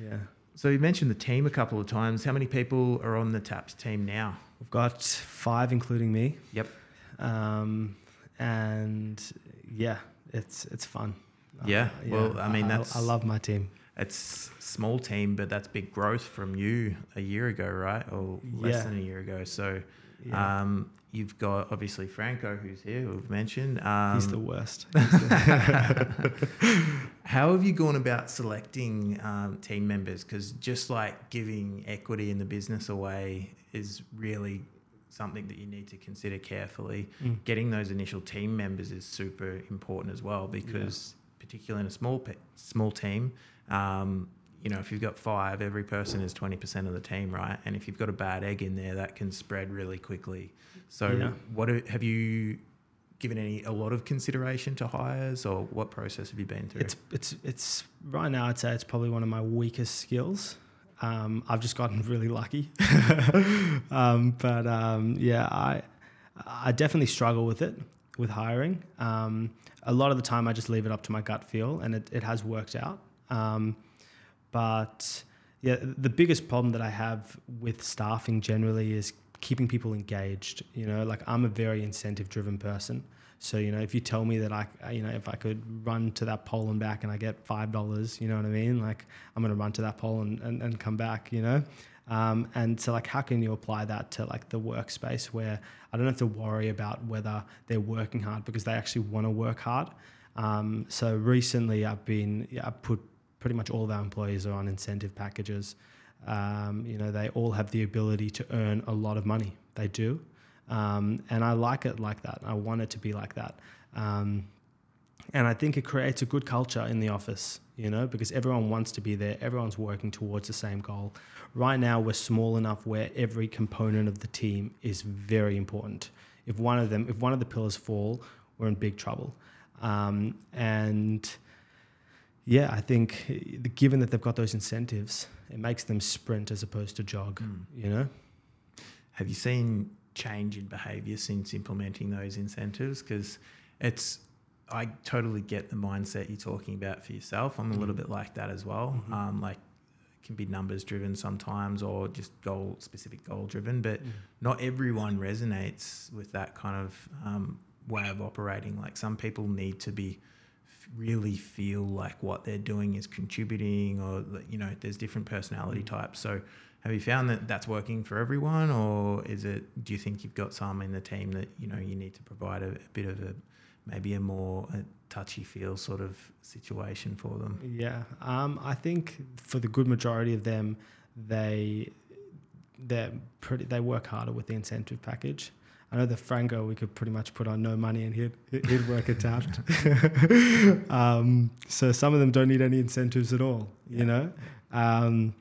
Yeah, So you mentioned the team a couple of times. How many people are on the Tapt team now? we've got five, including me. Yep. Um, and yeah, it's it's fun. Yeah, well, I mean, that's- I, love my team. It's small team, but that's big growth from you a year ago, right? Or less Yeah. than a year ago. So Yeah, um, you've got obviously Franco, who's here, who we've mentioned. Um, he's the worst. <laughs> <laughs> How have you gone about selecting um, team members? Because just like giving equity in the business away is really something that you need to consider carefully. Mm. Getting those initial team members is super important as well because, particularly in a small pe- small team, um, you know, if you've got five, every person is twenty percent of the team, right? And if you've got a bad egg in there, that can spread really quickly. So, Yeah. what do- have you given any a lot of consideration to hires, or what process have you been through? It's it's it's right now. I'd say it's probably one of my weakest skills. Um, I've just gotten <laughs> really lucky, <laughs> um, but um, yeah, I I definitely struggle with it with hiring. Um, a lot of the time, I just leave it up to my gut feel, and it, it has worked out. Um, but yeah, the biggest problem that I have with staffing generally is keeping people engaged. You know, like I'm a very incentive driven person. So, you know, if you tell me that I, you know, if I could run to that pole and back and I get $5, you know what I mean? Like I'm going to run to that pole and, and, and come back, you know? Um, and so like, how can you apply that to like the workspace where I don't have to worry about whether they're working hard because they actually want to work hard. Um, so recently I've been, yeah, I've put pretty much all of our employees are on incentive packages. Um, you know, they all have the ability to earn a lot of money. They do. Um, and I like it like that. I want it to be like that. Um, and I think it creates a good culture in the office, you know, because everyone wants to be there. Everyone's working towards the same goal. Right now, we're small enough where every component of the team is very important. If one of them, if one of the pillars fall, we're in big trouble. Um, and yeah, I think eh, given that they've got those incentives, it makes them sprint as opposed to jog, Mm. you know? Have you seen change in behavior since implementing those incentives? Because it's, I totally get the mindset you're talking about for yourself. I'm a little Mhm. bit like that as well. Mhm. Um, like, it can be numbers driven sometimes or just goal specific goal driven, but not everyone resonates with that kind of um, way of operating. Like some people need to be really feel like what they're doing is contributing, or you know, there's different personality Mm. types. So, have you found that that's working for everyone, or is it? Do you think you've got some in the team that you know you need to provide a, a bit of a maybe a more uh, touchy feel sort of situation for them. Yeah, um, I think for the good majority of them, they they pretty they work harder with the incentive package. I know the Franco we could pretty much put on no money and he'd he'd work it out. <laughs> um, so some of them don't need any incentives at all, you Yeah. know. Um,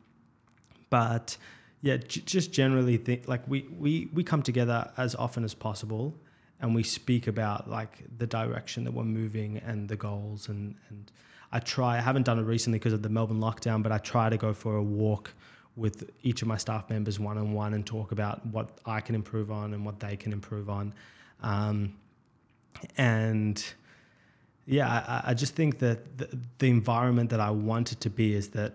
but yeah, j- just generally think like we, we we come together as often as possible, and we speak about like the direction that we're moving and the goals and and I try. I haven't done it recently because of the Melbourne lockdown, but I try to go for a walk with each of my staff members one on one and talk about what I can improve on and what they can improve on. Um, and yeah, I, I just think that the, the environment that I want it to be is that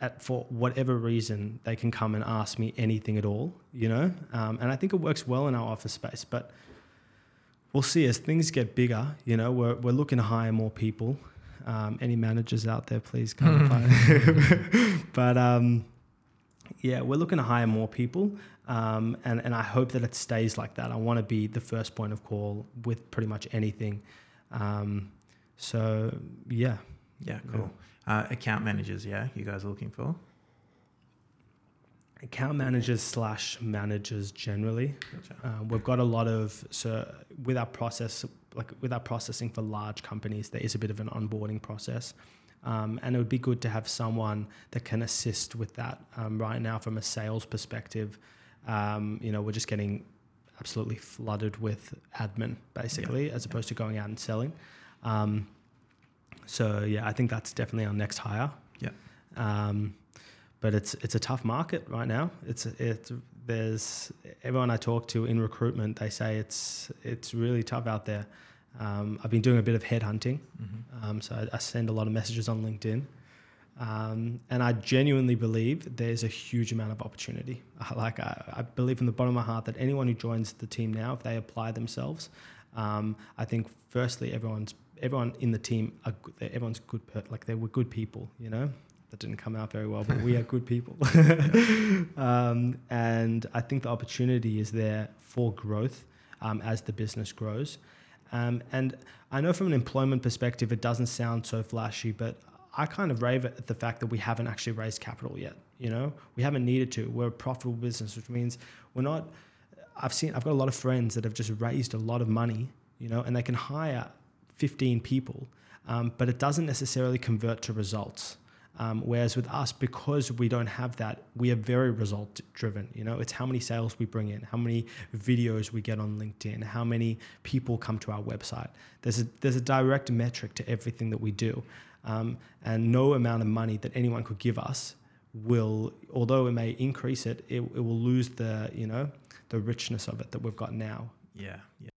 at, for whatever reason, they can come and ask me anything at all, you know? Um, and I think it works well in our office space, but we'll see as things get bigger, you know, we're, we're looking to hire more people. Um, any managers out there, please come <laughs> find. <laughs> but um, yeah, we're looking to hire more people. Um, and, and I hope that it stays like that. I want to be the first point of call with pretty much anything. Um, so, yeah. Yeah, cool. Uh, account managers, yeah, you guys are looking for? Account managers slash managers generally. Gotcha. Uh, we've got a lot of so with our process, like with our processing for large companies, there is a bit of an onboarding process, um, and it would be good to have someone that can assist with that. Um, right now, from a sales perspective, um, you know, we're just getting absolutely flooded with admin basically, as opposed to going out and selling. Um, so yeah, I think that's definitely our next hire. Yeah. Um, but it's it's a tough market right now. It's it's there's everyone I talk to in recruitment, they say it's it's really tough out there. Um, I've been doing a bit of headhunting, Mm-hmm. um, so I, I send a lot of messages on LinkedIn, um, and I genuinely believe there's a huge amount of opportunity. <laughs> Like I, I believe from the bottom of my heart that anyone who joins the team now, if they apply themselves, um, I think firstly everyone's everyone in the team are good, everyone's good per, like they were good people, you know. That didn't come out very well, but we are good people. <laughs> um, and I think the opportunity is there for growth um, as the business grows. Um, and I know from an employment perspective, it doesn't sound so flashy, but I kind of rave at the fact that we haven't actually raised capital yet. You know, we haven't needed to. We're a profitable business, which means we're not. I've seen. I've got a lot of friends that have just raised a lot of money. You know, and they can hire 15 people, um, but it doesn't necessarily convert to results. Um, whereas with us, because we don't have that, we are very result driven. You know, it's how many sales we bring in, how many videos we get on LinkedIn, how many people come to our website. There's a there's a direct metric to everything that we do, um, and no amount of money that anyone could give us will, although it may increase it, it, it will lose the you know the richness of it that we've got now. Yeah, yeah.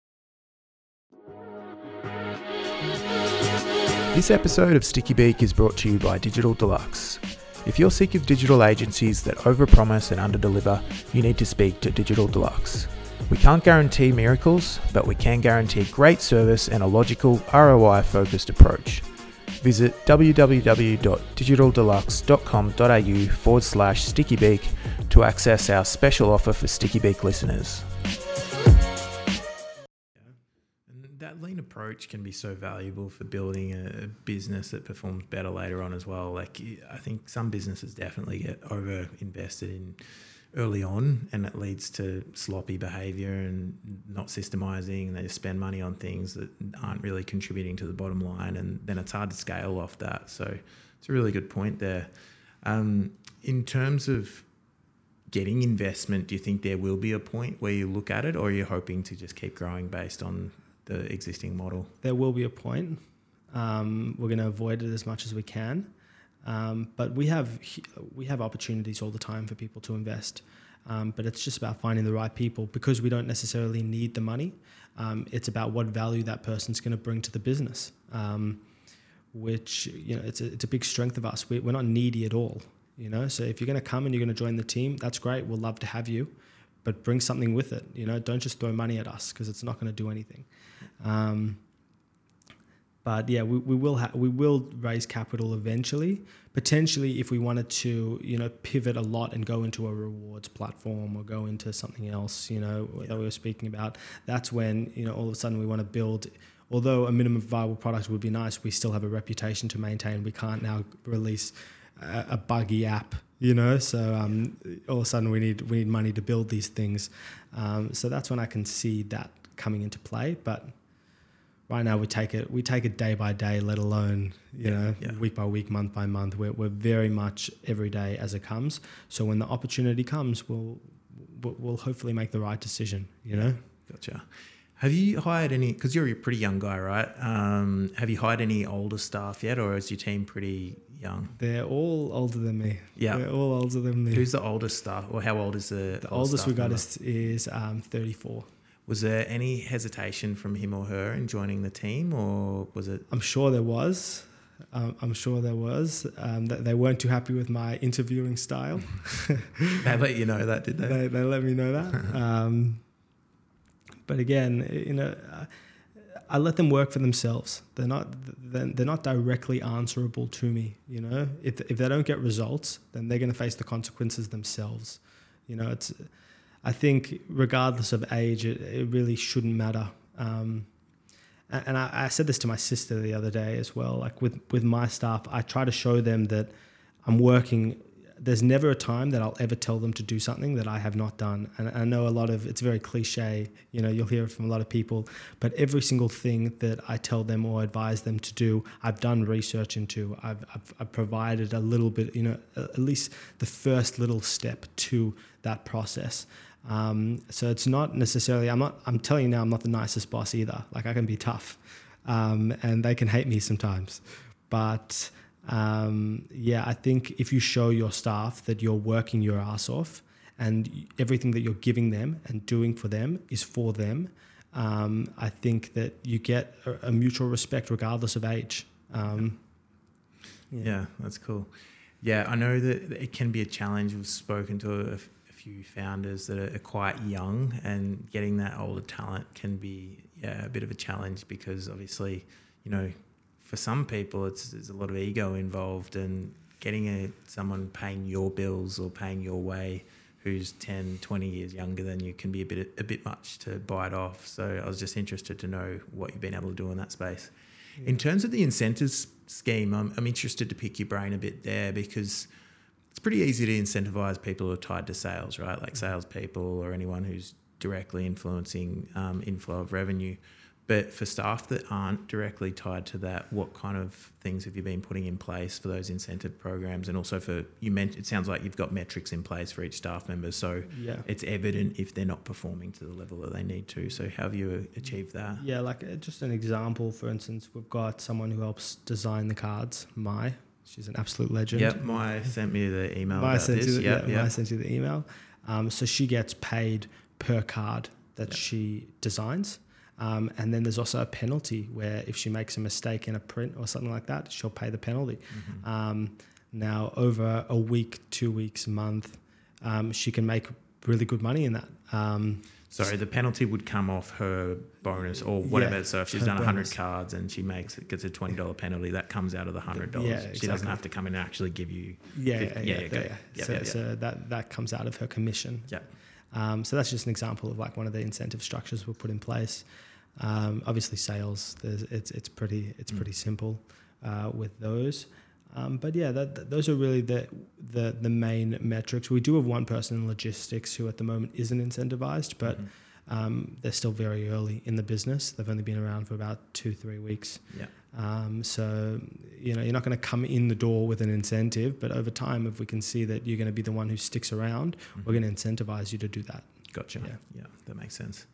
This episode of Sticky Beak is brought to you by Digital Deluxe. If you're sick of digital agencies that overpromise and underdeliver, you need to speak to Digital Deluxe. We can't guarantee miracles, but we can guarantee great service and a logical ROI focused approach. Visit www.digitaldeluxe.com.au forward slash stickybeak to access our special offer for Sticky Beak listeners. Approach can be so valuable for building a business that performs better later on as well. Like I think some businesses definitely get over invested in early on and it leads to sloppy behavior and not systemizing and they just spend money on things that aren't really contributing to the bottom line and then it's hard to scale off that. So it's a really good point there. Um, in terms of getting investment, do you think there will be a point where you look at it or are you hoping to just keep growing based on the existing model? there will be a point. Um, we're going to avoid it as much as we can, um, but we have we have opportunities all the time for people to invest. Um, but it's just about finding the right people because we don't necessarily need the money. Um, it's about what value that person's going to bring to the business, um, which you know it's a, it's a big strength of us. We, we're not needy at all. You know, so if you're going to come and you're going to join the team, that's great. We'll love to have you, but bring something with it. You know, don't just throw money at us because it's not going to do anything. Um, but yeah, we, we will ha- we will raise capital eventually. Potentially, if we wanted to, you know, pivot a lot and go into a rewards platform or go into something else, you know, that we were speaking about. That's when you know all of a sudden we want to build although a minimum viable product would be nice, we still have a reputation to maintain. We can't now release a, a buggy app, you know. So um, all of a sudden, we need we need money to build these things. Um, so that's when I can see that coming into play. But right now, we take it we take it day by day, let alone you Yeah, know yeah. week by week, month by month. We're we're very much every day as it comes. So when the opportunity comes, we'll we'll, we'll hopefully make the right decision. You know. Gotcha. Have you hired any? Because you're a pretty young guy, right? Um, have you hired any older staff yet, or is your team pretty young? They're all older than me. Yeah. They're all older than me. Who's the oldest staff, or how old is the? the oldest we staff got is, is um, 34. Was there any hesitation from him or her in joining the team, or was it? I'm sure there was. Um, I'm sure there was. Um, that they weren't too happy with my interviewing style. <laughs> They let you know that, did they? they, they let me know that. <laughs> Um, but again, you know, I let them work for themselves. They're not they're not directly answerable to me. You know, if if they don't get results, then they're going to face the consequences themselves. You know, it's. I think regardless of age, it, it really shouldn't matter. Um, a- and I, I said this to my sister the other day as well. Like with with my staff, I try to show them that I'm working. There's never a time that I'll ever tell them to do something that I have not done. And I know a lot of it's very cliche. You know, you'll hear it from a lot of people. But every single thing that I tell them or advise them to do, I've done research into. I've I've, I've provided a little bit. You know, at least the first little step to that process. Um, so it's not necessarily. I'm not. I'm telling you now. I'm not the nicest boss either. Like I can be tough, um, and they can hate me sometimes. But um, yeah, I think if you show your staff that you're working your ass off, and everything that you're giving them and doing for them is for them, um, I think that you get a, a mutual respect regardless of age. Um, Yeah, that's cool. Yeah, I know that it can be a challenge. We've spoken to a few founders that are quite young, and getting that older talent can be yeah a bit of a challenge because obviously, you know, for some people it's there's a lot of ego involved, and getting a someone paying your bills or paying your way who's 10 20 years younger than you can be a bit a bit much to bite off so i was just interested to know what you've been able to do in that space in terms of the incentives scheme, I'm, I'm interested to pick your brain a bit there because it's pretty easy to incentivize people who are tied to sales, right? Like salespeople or anyone who's directly influencing um, inflow of revenue. But for staff that aren't directly tied to that, what kind of things have you been putting in place for those incentive programs? And also for you meant it sounds like you've got metrics in place for each staff member, so yeah. it's evident if they're not performing to the level that they need to. So how have you achieved that? Yeah, like uh, just an example, for instance, we've got someone who helps design the cards, Mai. She's an absolute legend. Yep, Maya sent me the email Mai sent this. you the, Yep, yeah, yep. Mai sent you the email. Um, so she gets paid per card that Yep. she designs. Um, and then there's also a penalty where if she makes a mistake in a print or something like that, she'll pay the penalty. Mhm. Um, now, over a week, two weeks, a month, um, she can make really good money in that. Um, Sorry, the penalty would come off her bonus or whatever. Yeah, so if she's done hundred cards and she makes it gets a twenty dollar penalty, that comes out of the hundred dollars. Yeah, She doesn't have to come in and actually give you. yeah, Fif- yeah, yeah, yeah, yeah, yeah. So, so that that comes out of her commission. Yep. Um, so that's just an example of like one of the incentive structures we've put in place. Um, obviously, sales it's it's pretty it's Mm. pretty simple uh, with those. Um, but yeah, that, that- those are really the, the the main metrics. We do have one person in logistics who at the moment isn't incentivized, but Mhm. um, they're still very early in the business. They've only been around for about two three weeks. Yeah. Um, so you know you're not going to come in the door with an incentive, but over time, if we can see that you're going to be the one who sticks around, we're Mhm. going to incentivize you to do that. Gotcha. Yeah. Yeah. that makes sense.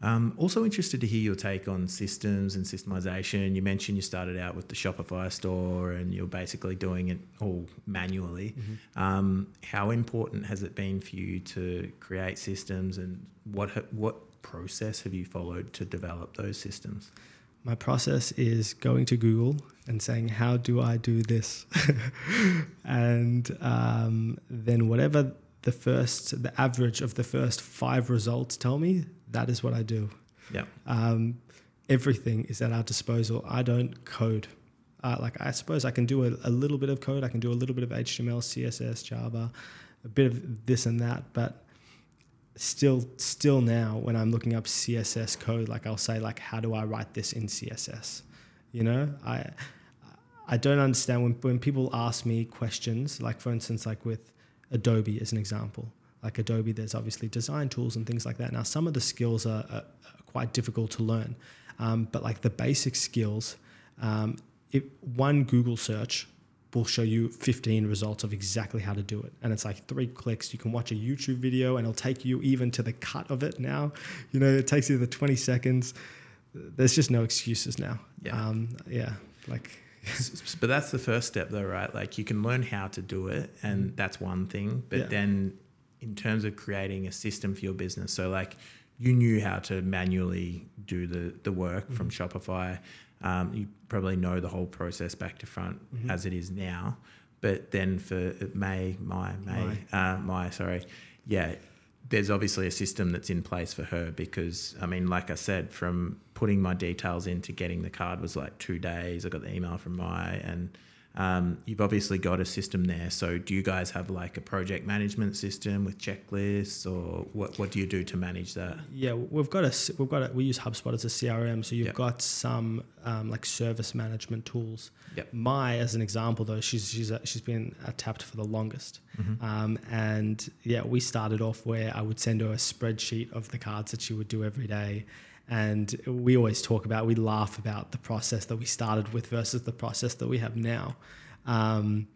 Um, also interested to hear your take on systems and systemization. You mentioned you started out with the Shopify store and you're basically doing it all manually. Um, how important has it been for you to create systems, and what ha- what process have you followed to develop those systems? My process is going to Google and saying, "How do I do this?" <laughs> and um, then whatever the first, the average of the first five results tell me, that is what I do. Yeah. Um, everything is at our disposal. I don't code. Uh, like I suppose I can do a, a little bit of code. I can do a little bit of HTML, CSS, Java, a bit of this and that. But still still now when I'm looking up CSS code, like I'll say like, how do I write this in CSS? You know, I I don't understand when when people ask me questions, like for instance, like with Adobe as an example. Like Adobe, there's obviously design tools and things like that. Now, some of the skills are, are quite difficult to learn, um, but like the basic skills, um, if one Google search will show you 15 results of exactly how to do it. And it's like three clicks. You can watch a YouTube video and it'll take you even to the cut of it now. You know, it takes you the 20 seconds. There's just no excuses now. Yeah. Um, yeah. Like, but that's the first step though, right? Like you can learn how to do it and that's one thing. But Yeah. then in terms of creating a system for your business, so like you knew how to manually do the, the work from Shopify. Um, you probably know the whole process back to front Mhm. as it is now. But then for May, my, May, uh, my, sorry, yeah, there's obviously a system that's in place for her because I mean, like I said, from putting my details into getting the card was like two days. I got the email from Mai and um, you've obviously got a system there. So do you guys have like a project management system with checklists or what, what do you do to manage that? Yeah, we've got a we've got a, we use HubSpot as a CRM, so you've Yep. got some um, like service management tools. Yep. Mai, as an example, though, she's she's uh, she's been Tapt for the longest, Mm-hmm. um, and yeah, we started off where I would send her a spreadsheet of the cards that she would do every day, and we always talk about we laugh about the process that we started with versus the process that we have now. Um,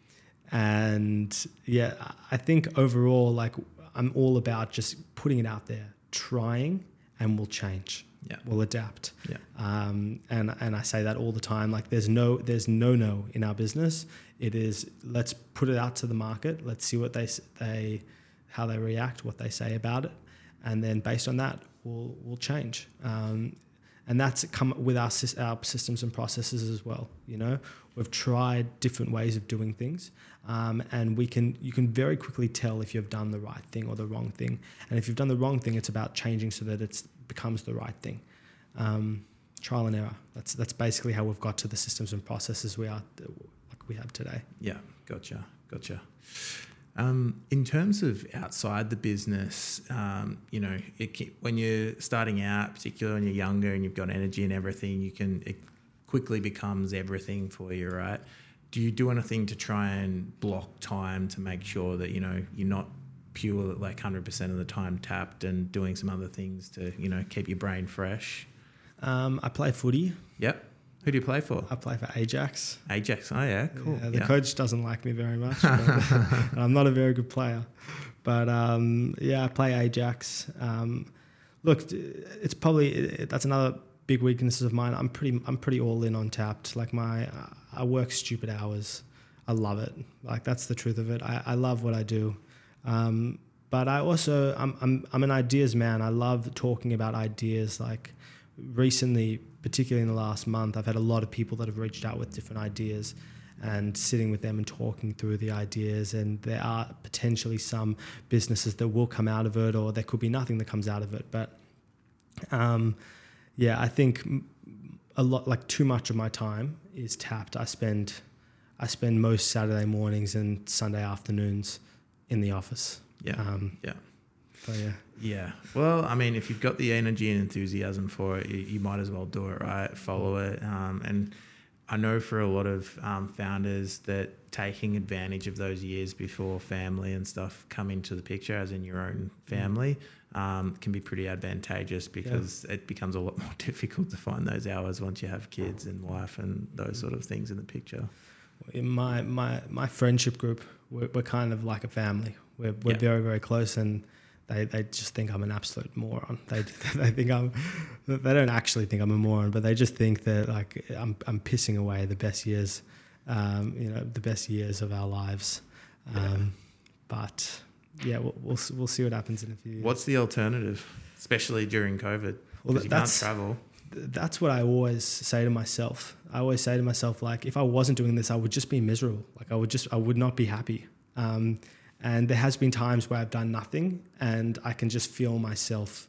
and yeah, I think overall, like I'm all about just putting it out there, trying, and we'll change. Yeah. We'll adapt. Yeah. Um, and and I say that all the time. Like there's no there's no no in our business. It is let's put it out to the market. Let's see what they they how they react, what they say about it, and then based on that, we'll we'll change. Um, and that's come with our our systems and processes as well. You know, we've tried different ways of doing things, um, and we can you can very quickly tell if you've done the right thing or the wrong thing. And if you've done the wrong thing, it's about changing so that it becomes the right thing. Um, trial and error. That's that's basically how we've got to the systems and processes we are like we have today. Yeah, gotcha, gotcha. Um, in terms of outside the business, um, you know, it, when you're starting out, particularly when you're younger and you've got energy and everything, you can it quickly becomes everything for you, right? Do you do anything to try and block time to make sure that you know you're not pure like hundred percent of the time Tapt and doing some other things to you know keep your brain fresh? Um, I play footy. Yep. Who do you play for? I play for Ajax. Ajax. Oh yeah, cool. Yeah, the yeah. coach doesn't like me very much. <laughs> <laughs> I'm not a very good player. But um, yeah, I play Ajax. Um, look, it's probably that's another big weakness of mine. I'm pretty I'm pretty all in on Tapt. Like my I work stupid hours. I love it. Like that's the truth of it. I, I love what I do. Um, but I also I'm, I'm I'm an ideas man. I love talking about ideas. Like recently, particularly in the last month, I've had a lot of people that have reached out with different ideas and sitting with them and talking through the ideas. And there are potentially some businesses that will come out of it, or there could be nothing that comes out of it. But um, yeah, I think a lot, like too much of my time is Tapt. I spend, I spend most Saturday mornings and Sunday afternoons in the office. Yeah. Um, Yeah. So yeah. Yeah. Well, I mean, if you've got the energy and enthusiasm for it, you, you might as well do it, right? Follow it. Um, and I know for a lot of um, founders that taking advantage of those years before family and stuff come into the picture, as in your own family, um, can be pretty advantageous because it becomes a lot more <laughs> difficult to find those hours once you have kids and wife and those sort of things in the picture. in my my my friendship group, we're, we're kind of like a family. We're we're Yeah. very very close, and they, they just think I'm an absolute moron. They <laughs> they think I'm they don't actually think I'm a moron, but they just think that like I'm I'm pissing away the best years, um, you know, the best years of our lives. Um, But yeah, we'll, we'll we'll see what happens in a few years. What's the alternative, especially during COVID? Well, you can't that's- travel. that's what I always say to myself. I always say to myself, like, if I wasn't doing this, I would just be miserable. Like, I would just, I would not be happy. Um, and there has been times where I've done nothing, and I can just feel myself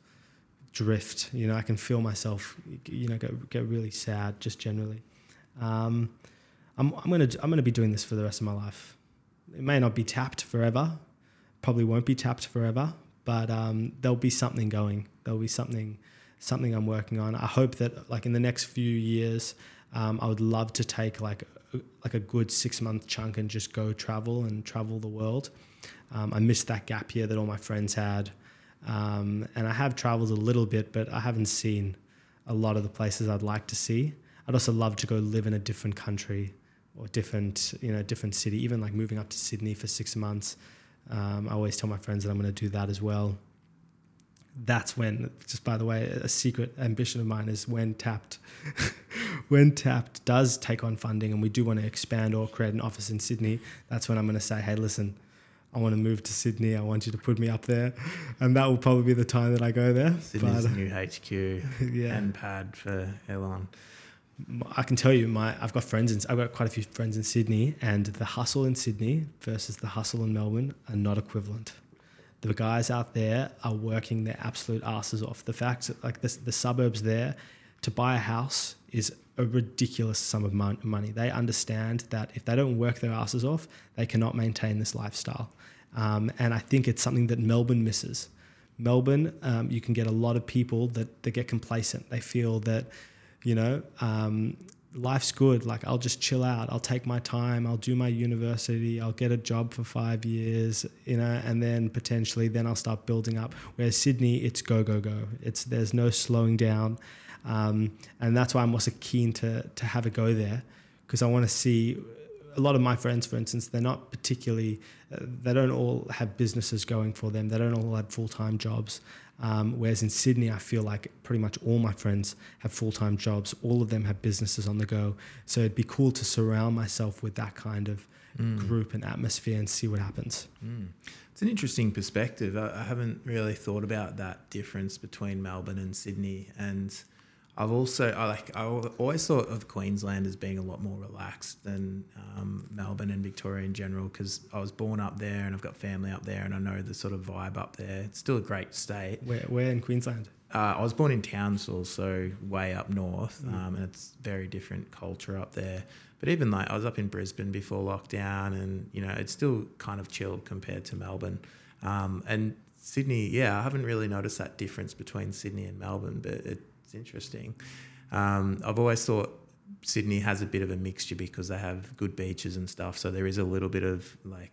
drift. You know, I can feel myself, you know, get get really sad just generally. Um, I'm I'm gonna I'm gonna be doing this for the rest of my life. It may not be Tapt forever, probably won't be Tapt forever, but um, there'll be something going. There'll be something something I'm working on. I hope that like in the next few years, um, I would love to take like like a good six month chunk and just go travel and travel the world. Um, I missed that gap year that all my friends had, um, and I have traveled a little bit, but I haven't seen a lot of the places I'd like to see. I'd also love to go live in a different country or different you know different city, even like moving up to Sydney for six months. Um, I always tell my friends that I'm going to do that as well that's when just by the way a secret ambition of mine is when Tapt <laughs> when Tapt does take on funding and we do want to expand or create an office in sydney that's when i'm going to say hey listen i want to move to sydney i want you to put me up there and that will probably be the time that i go there sydney's but, new hq <laughs> yeah. and pad for elon I can tell you, my I've got friends in I've got quite a few friends in Sydney, and the hustle in Sydney versus the hustle in Melbourne are not equivalent the guys out there are working their absolute asses off. The fact that like the, the suburbs there, to buy a house is a ridiculous sum of money. They understand that if they don't work their asses off, they cannot maintain this lifestyle. Um, and I think it's something that Melbourne misses. Melbourne, um, you can get a lot of people that, that get complacent. They feel that, you know, um, life's good. Like I'll just chill out. I'll take my time. I'll do my university. I'll get a job for five years, you know, and then potentially then I'll start building up. Whereas Sydney, it's go go go. It's there's no slowing down, um, and that's why I'm also keen to to have a go there because I want to see. A lot of my friends, for instance, they're not particularly, uh, they don't all have businesses going for them. They don't all have full time jobs. Um, whereas in Sydney, I feel like pretty much all my friends have full time jobs. All of them have businesses on the go. So it'd be cool to surround myself with that kind of mm. group and atmosphere and see what happens. Mm. It's an interesting perspective. I, I, haven't really thought about that difference between Melbourne and Sydney. And I've also I like I always thought of Queensland as being a lot more relaxed than um, Melbourne and Victoria in general because I was born up there and I've got family up there and I know the sort of vibe up there. It's still a great state. Where where in Queensland? Uh, I was born in Townsville, so way up north, mm. um, and it's very different culture up there. But even like I was up in Brisbane before lockdown, and you know it's still kind of chill compared to Melbourne. Um, and Sydney, yeah, I haven't really noticed that difference between Sydney and Melbourne, but it it's interesting. Um, I've always thought Sydney has a bit of a mixture because they have good beaches and stuff. So there is a little bit of like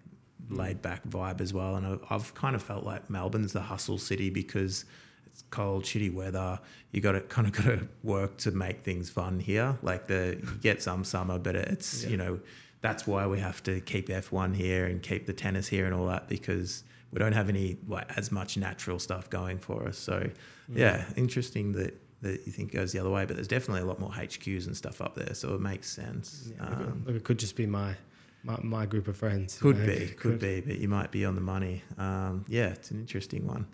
laid back vibe as well. And I've, I've kind of felt like Melbourne's the hustle city because it's cold, shitty weather. You got to <laughs> kind of got to work to make things fun here. Like the you get some summer, but it's yeah. you know that's why we have to keep F1 here and keep the tennis here and all that because we don't have any like as much natural stuff going for us. So yeah, yeah interesting that that you think goes the other way, but there's definitely a lot more HQs and stuff up there, so it makes sense. Yeah, um, look, it could just be my my, my group of friends. Could know? be, could, could, be, but you might be on the money. Um, yeah, it's an interesting one.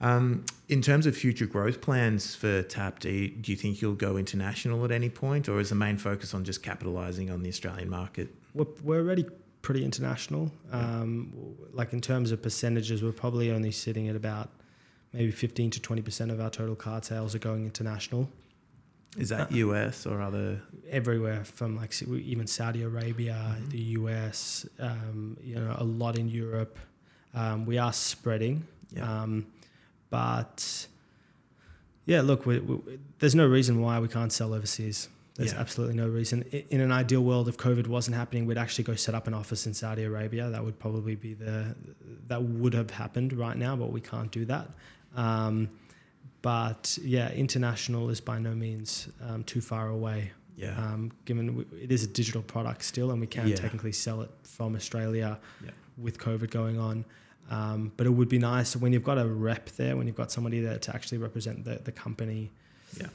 Um, in terms of future growth plans for Tapt, do you, do you, think you'll go international at any point, or is the main focus on just capitalising on the Australian market? We're, we're already pretty international. Um, like in terms of percentages, we're probably only sitting at about maybe 15 to 20% of our total card sales are going international. Is that US or other? Everywhere from like even Saudi Arabia, mm-hmm. the US, um, you know, a lot in Europe. Um, we are spreading, yeah. um, but yeah, look, we, we, there's no reason why we can't sell overseas. There's yeah. absolutely no reason. In an ideal world, if COVID wasn't happening, we'd actually go set up an office in Saudi Arabia. That would probably be the that would have happened right now, but we can't do that. Um, but yeah, international is by no means um, too far away. Yeah. Um, given we, it is a digital product still, and we can yeah. technically sell it from Australia yeah. with COVID going on. Um, but it would be nice when you've got a rep there, when you've got somebody there to actually represent the, the company. Yeah.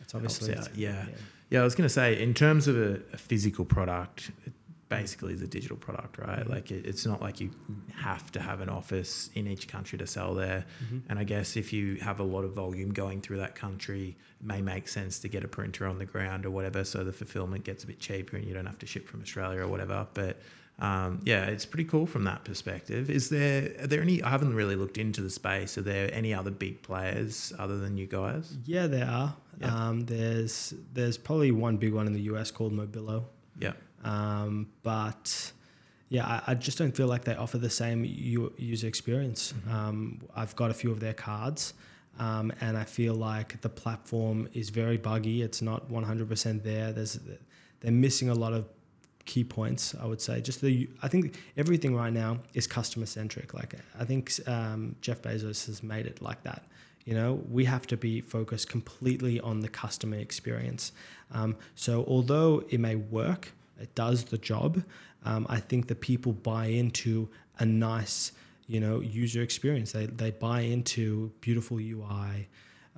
It's obviously. yeah. yeah. yeah. I was going to say, in terms of a, a physical product, it, basically is a digital product, right? Mm-hmm. Like it, it's not like you have to have an office in each country to sell there. Mm-hmm. And I guess if you have a lot of volume going through that country, it may make sense to get a printer on the ground or whatever, so the fulfillment gets a bit cheaper and you don't have to ship from Australia or whatever. But um, yeah, it's pretty cool from that perspective. Is there are there any? I haven't really looked into the space. Are there any other big players other than you guys? Yeah, there are. Yeah. Um, there's there's probably one big one in the US called Mobilo. Yeah. Um, but yeah, I, I, just don't feel like they offer the same u- user experience. Mm-hmm. Um, I've got a few of their cards, um, and I feel like the platform is very buggy. It's not 100% there. There's they're missing a lot of key points. I would say just the I think everything right now is customer centric. Like I think um, Jeff Bezos has made it like that. You know, we have to be focused completely on the customer experience. Um, so although it may work, it does the job. Um, I think the people buy into a nice, you know, user experience. They they buy into beautiful UI.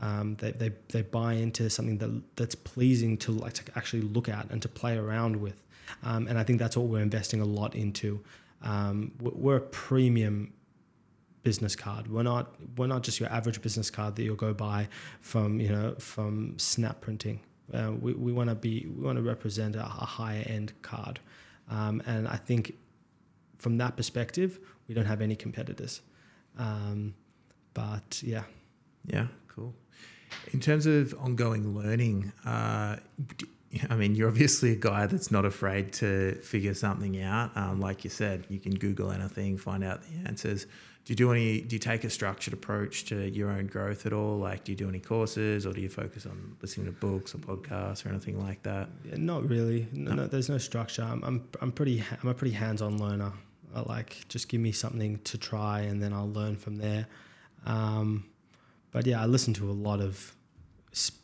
Um, they, they, they buy into something that that's pleasing to like to actually look at and to play around with. Um, and I think that's what we're investing a lot into. Um, we're a premium business card. We're not we're not just your average business card that you'll go buy from you know from snap printing. Uh, we we want to be we want to represent a, a higher end card, um, and I think from that perspective we don't have any competitors. Um, but yeah, yeah, cool. In terms of ongoing learning, uh, I mean, you're obviously a guy that's not afraid to figure something out. Um, like you said, you can Google anything, find out the answers. Do you do any? Do you take a structured approach to your own growth at all? Like, do you do any courses, or do you focus on listening to books or podcasts or anything like that? Yeah, not really. No, no. no, there's no structure. I'm, I'm, I'm pretty. I'm a pretty hands-on learner. I like just give me something to try, and then I'll learn from there. Um, but yeah, I listen to a lot of,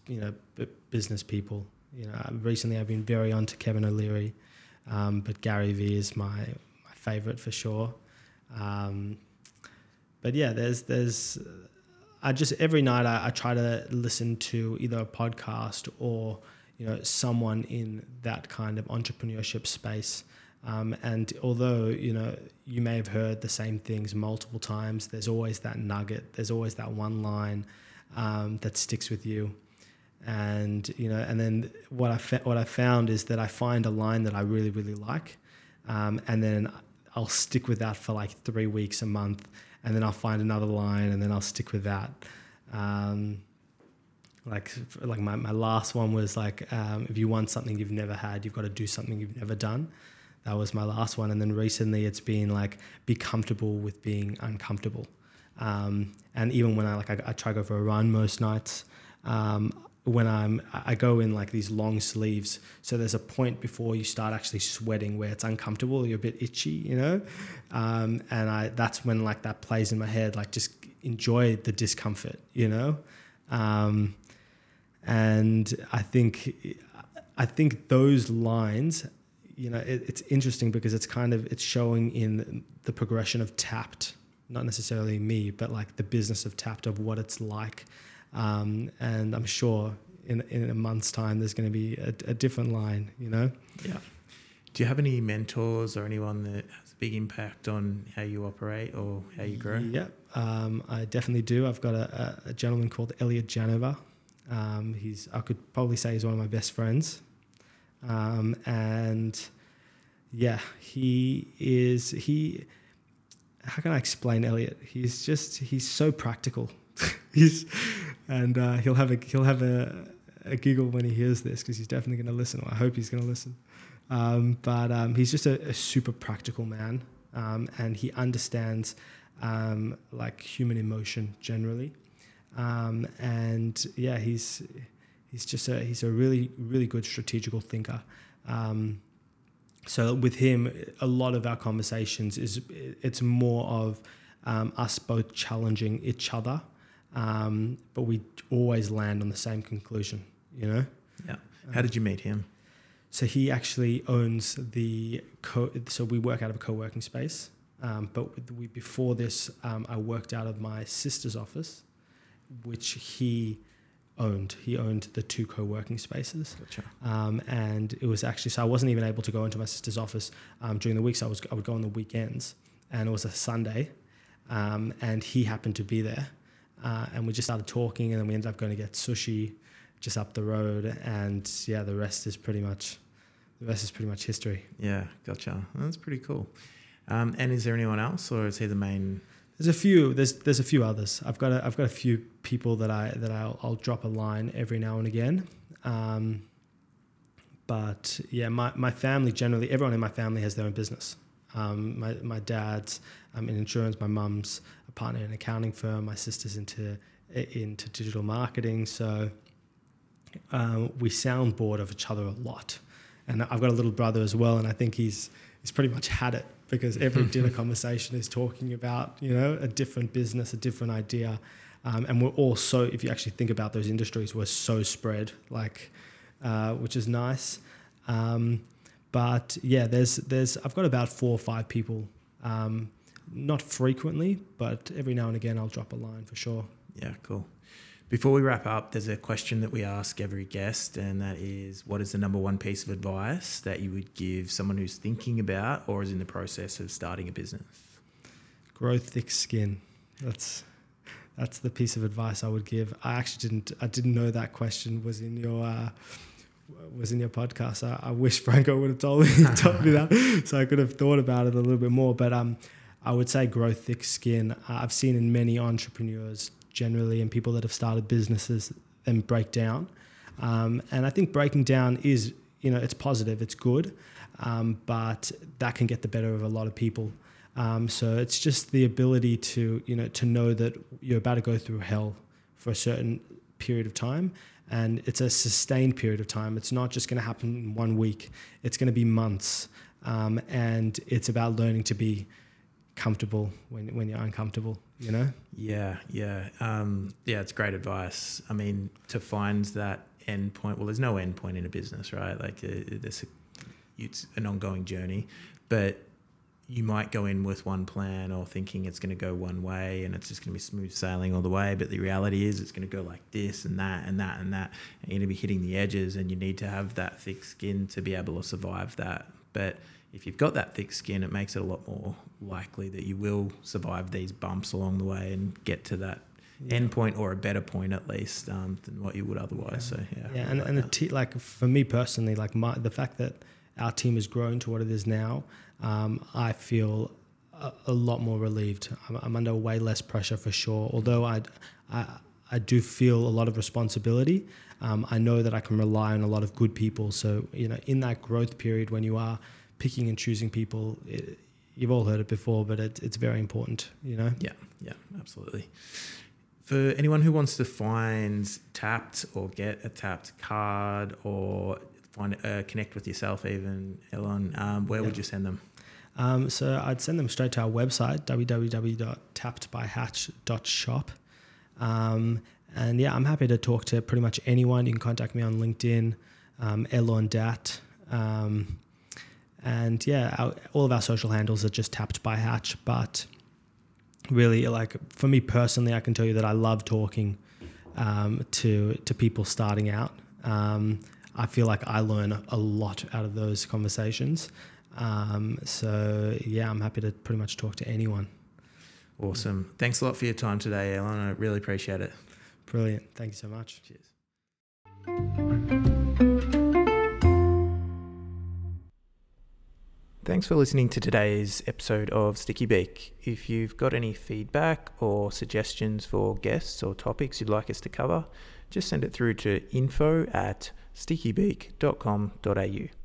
you know, business people you know, recently I've been very on to Kevin O'Leary, um, but Gary Vee is my my favorite for sure. Um, but yeah, there's there's I just every night I, I, try to listen to either a podcast or you know someone in that kind of entrepreneurship space. Um, and although you know you may have heard the same things multiple times, there's always that nugget. There's always that one line um, that sticks with you and you know and then what I fa- what I found is that I find a line that I really really like um, and then I'll stick with that for like three weeks a month and then I'll find another line and then I'll stick with that. Um, like like my, my last one was like um, if you want something you've never had you've got to do something you've never done. That was my last one. And then recently it's been like be comfortable with being uncomfortable. Um, and even when I like I, I, try to go for a run most nights um, when I'm I go in like these long sleeves. So there's a point before you start actually sweating where it's uncomfortable, you're a bit itchy, you know, um, and I that's when like that plays in my head, like just enjoy the discomfort, you know, um, and I think I think those lines. You know, it, it's interesting because it's kind of it's showing in the progression of Tapt, not necessarily me, but like the business of Tapt of what it's like um, and I'm sure in, in a month's time, there's going to be a, a, different line, you know? Yeah. Do you have any mentors or anyone that has a big impact on how you operate or how you grow? Yeah, um, I definitely do. I've got a, a gentleman called Elliot Janova. Um, he's, I could probably say he's one of my best friends. Um, and yeah, he is, he, how can I explain Elliot? He's just, he's so practical. <laughs> he's and uh, he'll have a he'll have a, a giggle when he hears this because he's definitely going to listen. I hope he's going to listen. Um, but um, he's just a, a, super practical man, um, and he understands um, like human emotion generally. Um, and yeah, he's he's just a he's a really really good strategical thinker. So with him, a lot of our conversations is it's more of us both challenging each other um, but we always land on the same conclusion, you know? Yeah. How did you meet him? So he actually owns the co. So we work out of a co-working space. Um, but we, before this, um, I worked out of my sister's office, which he owned. He owned the two co-working spaces. Gotcha. Um, and it was actually so I wasn't even able to go into my sister's office um, during the weeks. I was I would go on the weekends, and it was a Sunday, um, and he happened to be there. Uh, and we just started talking, and then we ended up going to get sushi just up the road. And yeah, the rest is pretty much the rest is pretty much history. Yeah, gotcha. That's pretty cool. Um, and is there anyone else, or is he the main? There's a few. There's there's a few others. I've got a, I've got a few people that I that I'll, I'll drop a line every now and again. Um, but yeah, my, my family generally, everyone in my family has their own business. Um, my, my dad's um, in insurance, my mum's a partner in an accounting firm, my sister's into into digital marketing. So um, we sound bored of each other a lot. And I've got a little brother as well, and I think he's he's pretty much had it because every <laughs> dinner conversation is talking about you know a different business, a different idea, um, and we're all so. If you actually think about those industries, we're so spread, like, uh, which is nice. Um, but yeah, there's there's I've got about four or five people, um, not frequently, but every now and again I'll drop a line for sure. Yeah, cool. Before we wrap up, there's a question that we ask every guest, and that is what is the number one piece of advice that you would give someone who's thinking about or is in the process of starting a business? Grow thick skin. That's that's the piece of advice I would give. I actually didn't I didn't know that question was in your uh, was in your podcast. I, I, wish Franco would have told me <laughs> told me that, so I could have thought about it a little bit more. But um, I would say grow thick skin. Uh, I've seen in many entrepreneurs generally and people that have started businesses and break down. Um, and I think breaking down is, you know, it's positive, it's good, um, but that can get the better of a lot of people. Um, so it's just the ability to, you know, to know that you're about to go through hell for a certain period of time. And it's a sustained period of time. It's not just going to happen in one week. It's going to be months. Um, and it's about learning to be comfortable when, when you're uncomfortable, you know? Yeah, yeah. Um, yeah, it's great advice. I mean, to find that end point, well, there's no end point in a business, right? Like, uh, this, it's an ongoing journey, but you might go in with one plan or thinking it's going to go one way and it's just going to be smooth sailing all the way. But the reality is it's going to go like this and that and that and that. And you're going to be hitting the edges and you need to have that thick skin to be able to survive that. But if you've got that thick skin, it makes it a lot more likely that you will survive these bumps along the way and get to that yeah. end point or a better point at least um, than what you would otherwise. Yeah. So yeah, yeah, and, and the t- like for me personally, like my the fact that our team has grown to what it is now, um, I feel a, a, lot more relieved. I'm, I'm, under way less pressure for sure. Although I, I, I do feel a lot of responsibility. Um, I know that I can rely on a lot of good people. So you know, in that growth period when you are picking and choosing people. It, you've all heard it before, but it, it's very important, you know? Yeah, yeah, absolutely. For anyone who wants to find Tapt or get a Tapt card or find uh, connect with yourself, even Elon, um, where yeah. would you send them? Um, so I'd send them straight to our website, www.taptbyhatch.shop. Um, and yeah, I'm happy to talk to pretty much anyone. You can contact me on LinkedIn, um, Elon Dat. Um, and yeah, our, all of our social handles are just Tapt by Hatch. But really, like for me personally, I can tell you that I love talking um, to to people starting out. Um, I feel like I learn a lot out of those conversations. Um, so yeah, I'm happy to pretty much talk to anyone. Awesome. Thanks a lot for your time today, Elon. I really appreciate it. Brilliant. Thank you so much. Cheers. Thanks for listening to today's episode of Sticky Beak. If you've got any feedback or suggestions for guests or topics you'd like us to cover, just send it through to info at stickybeak.com.au.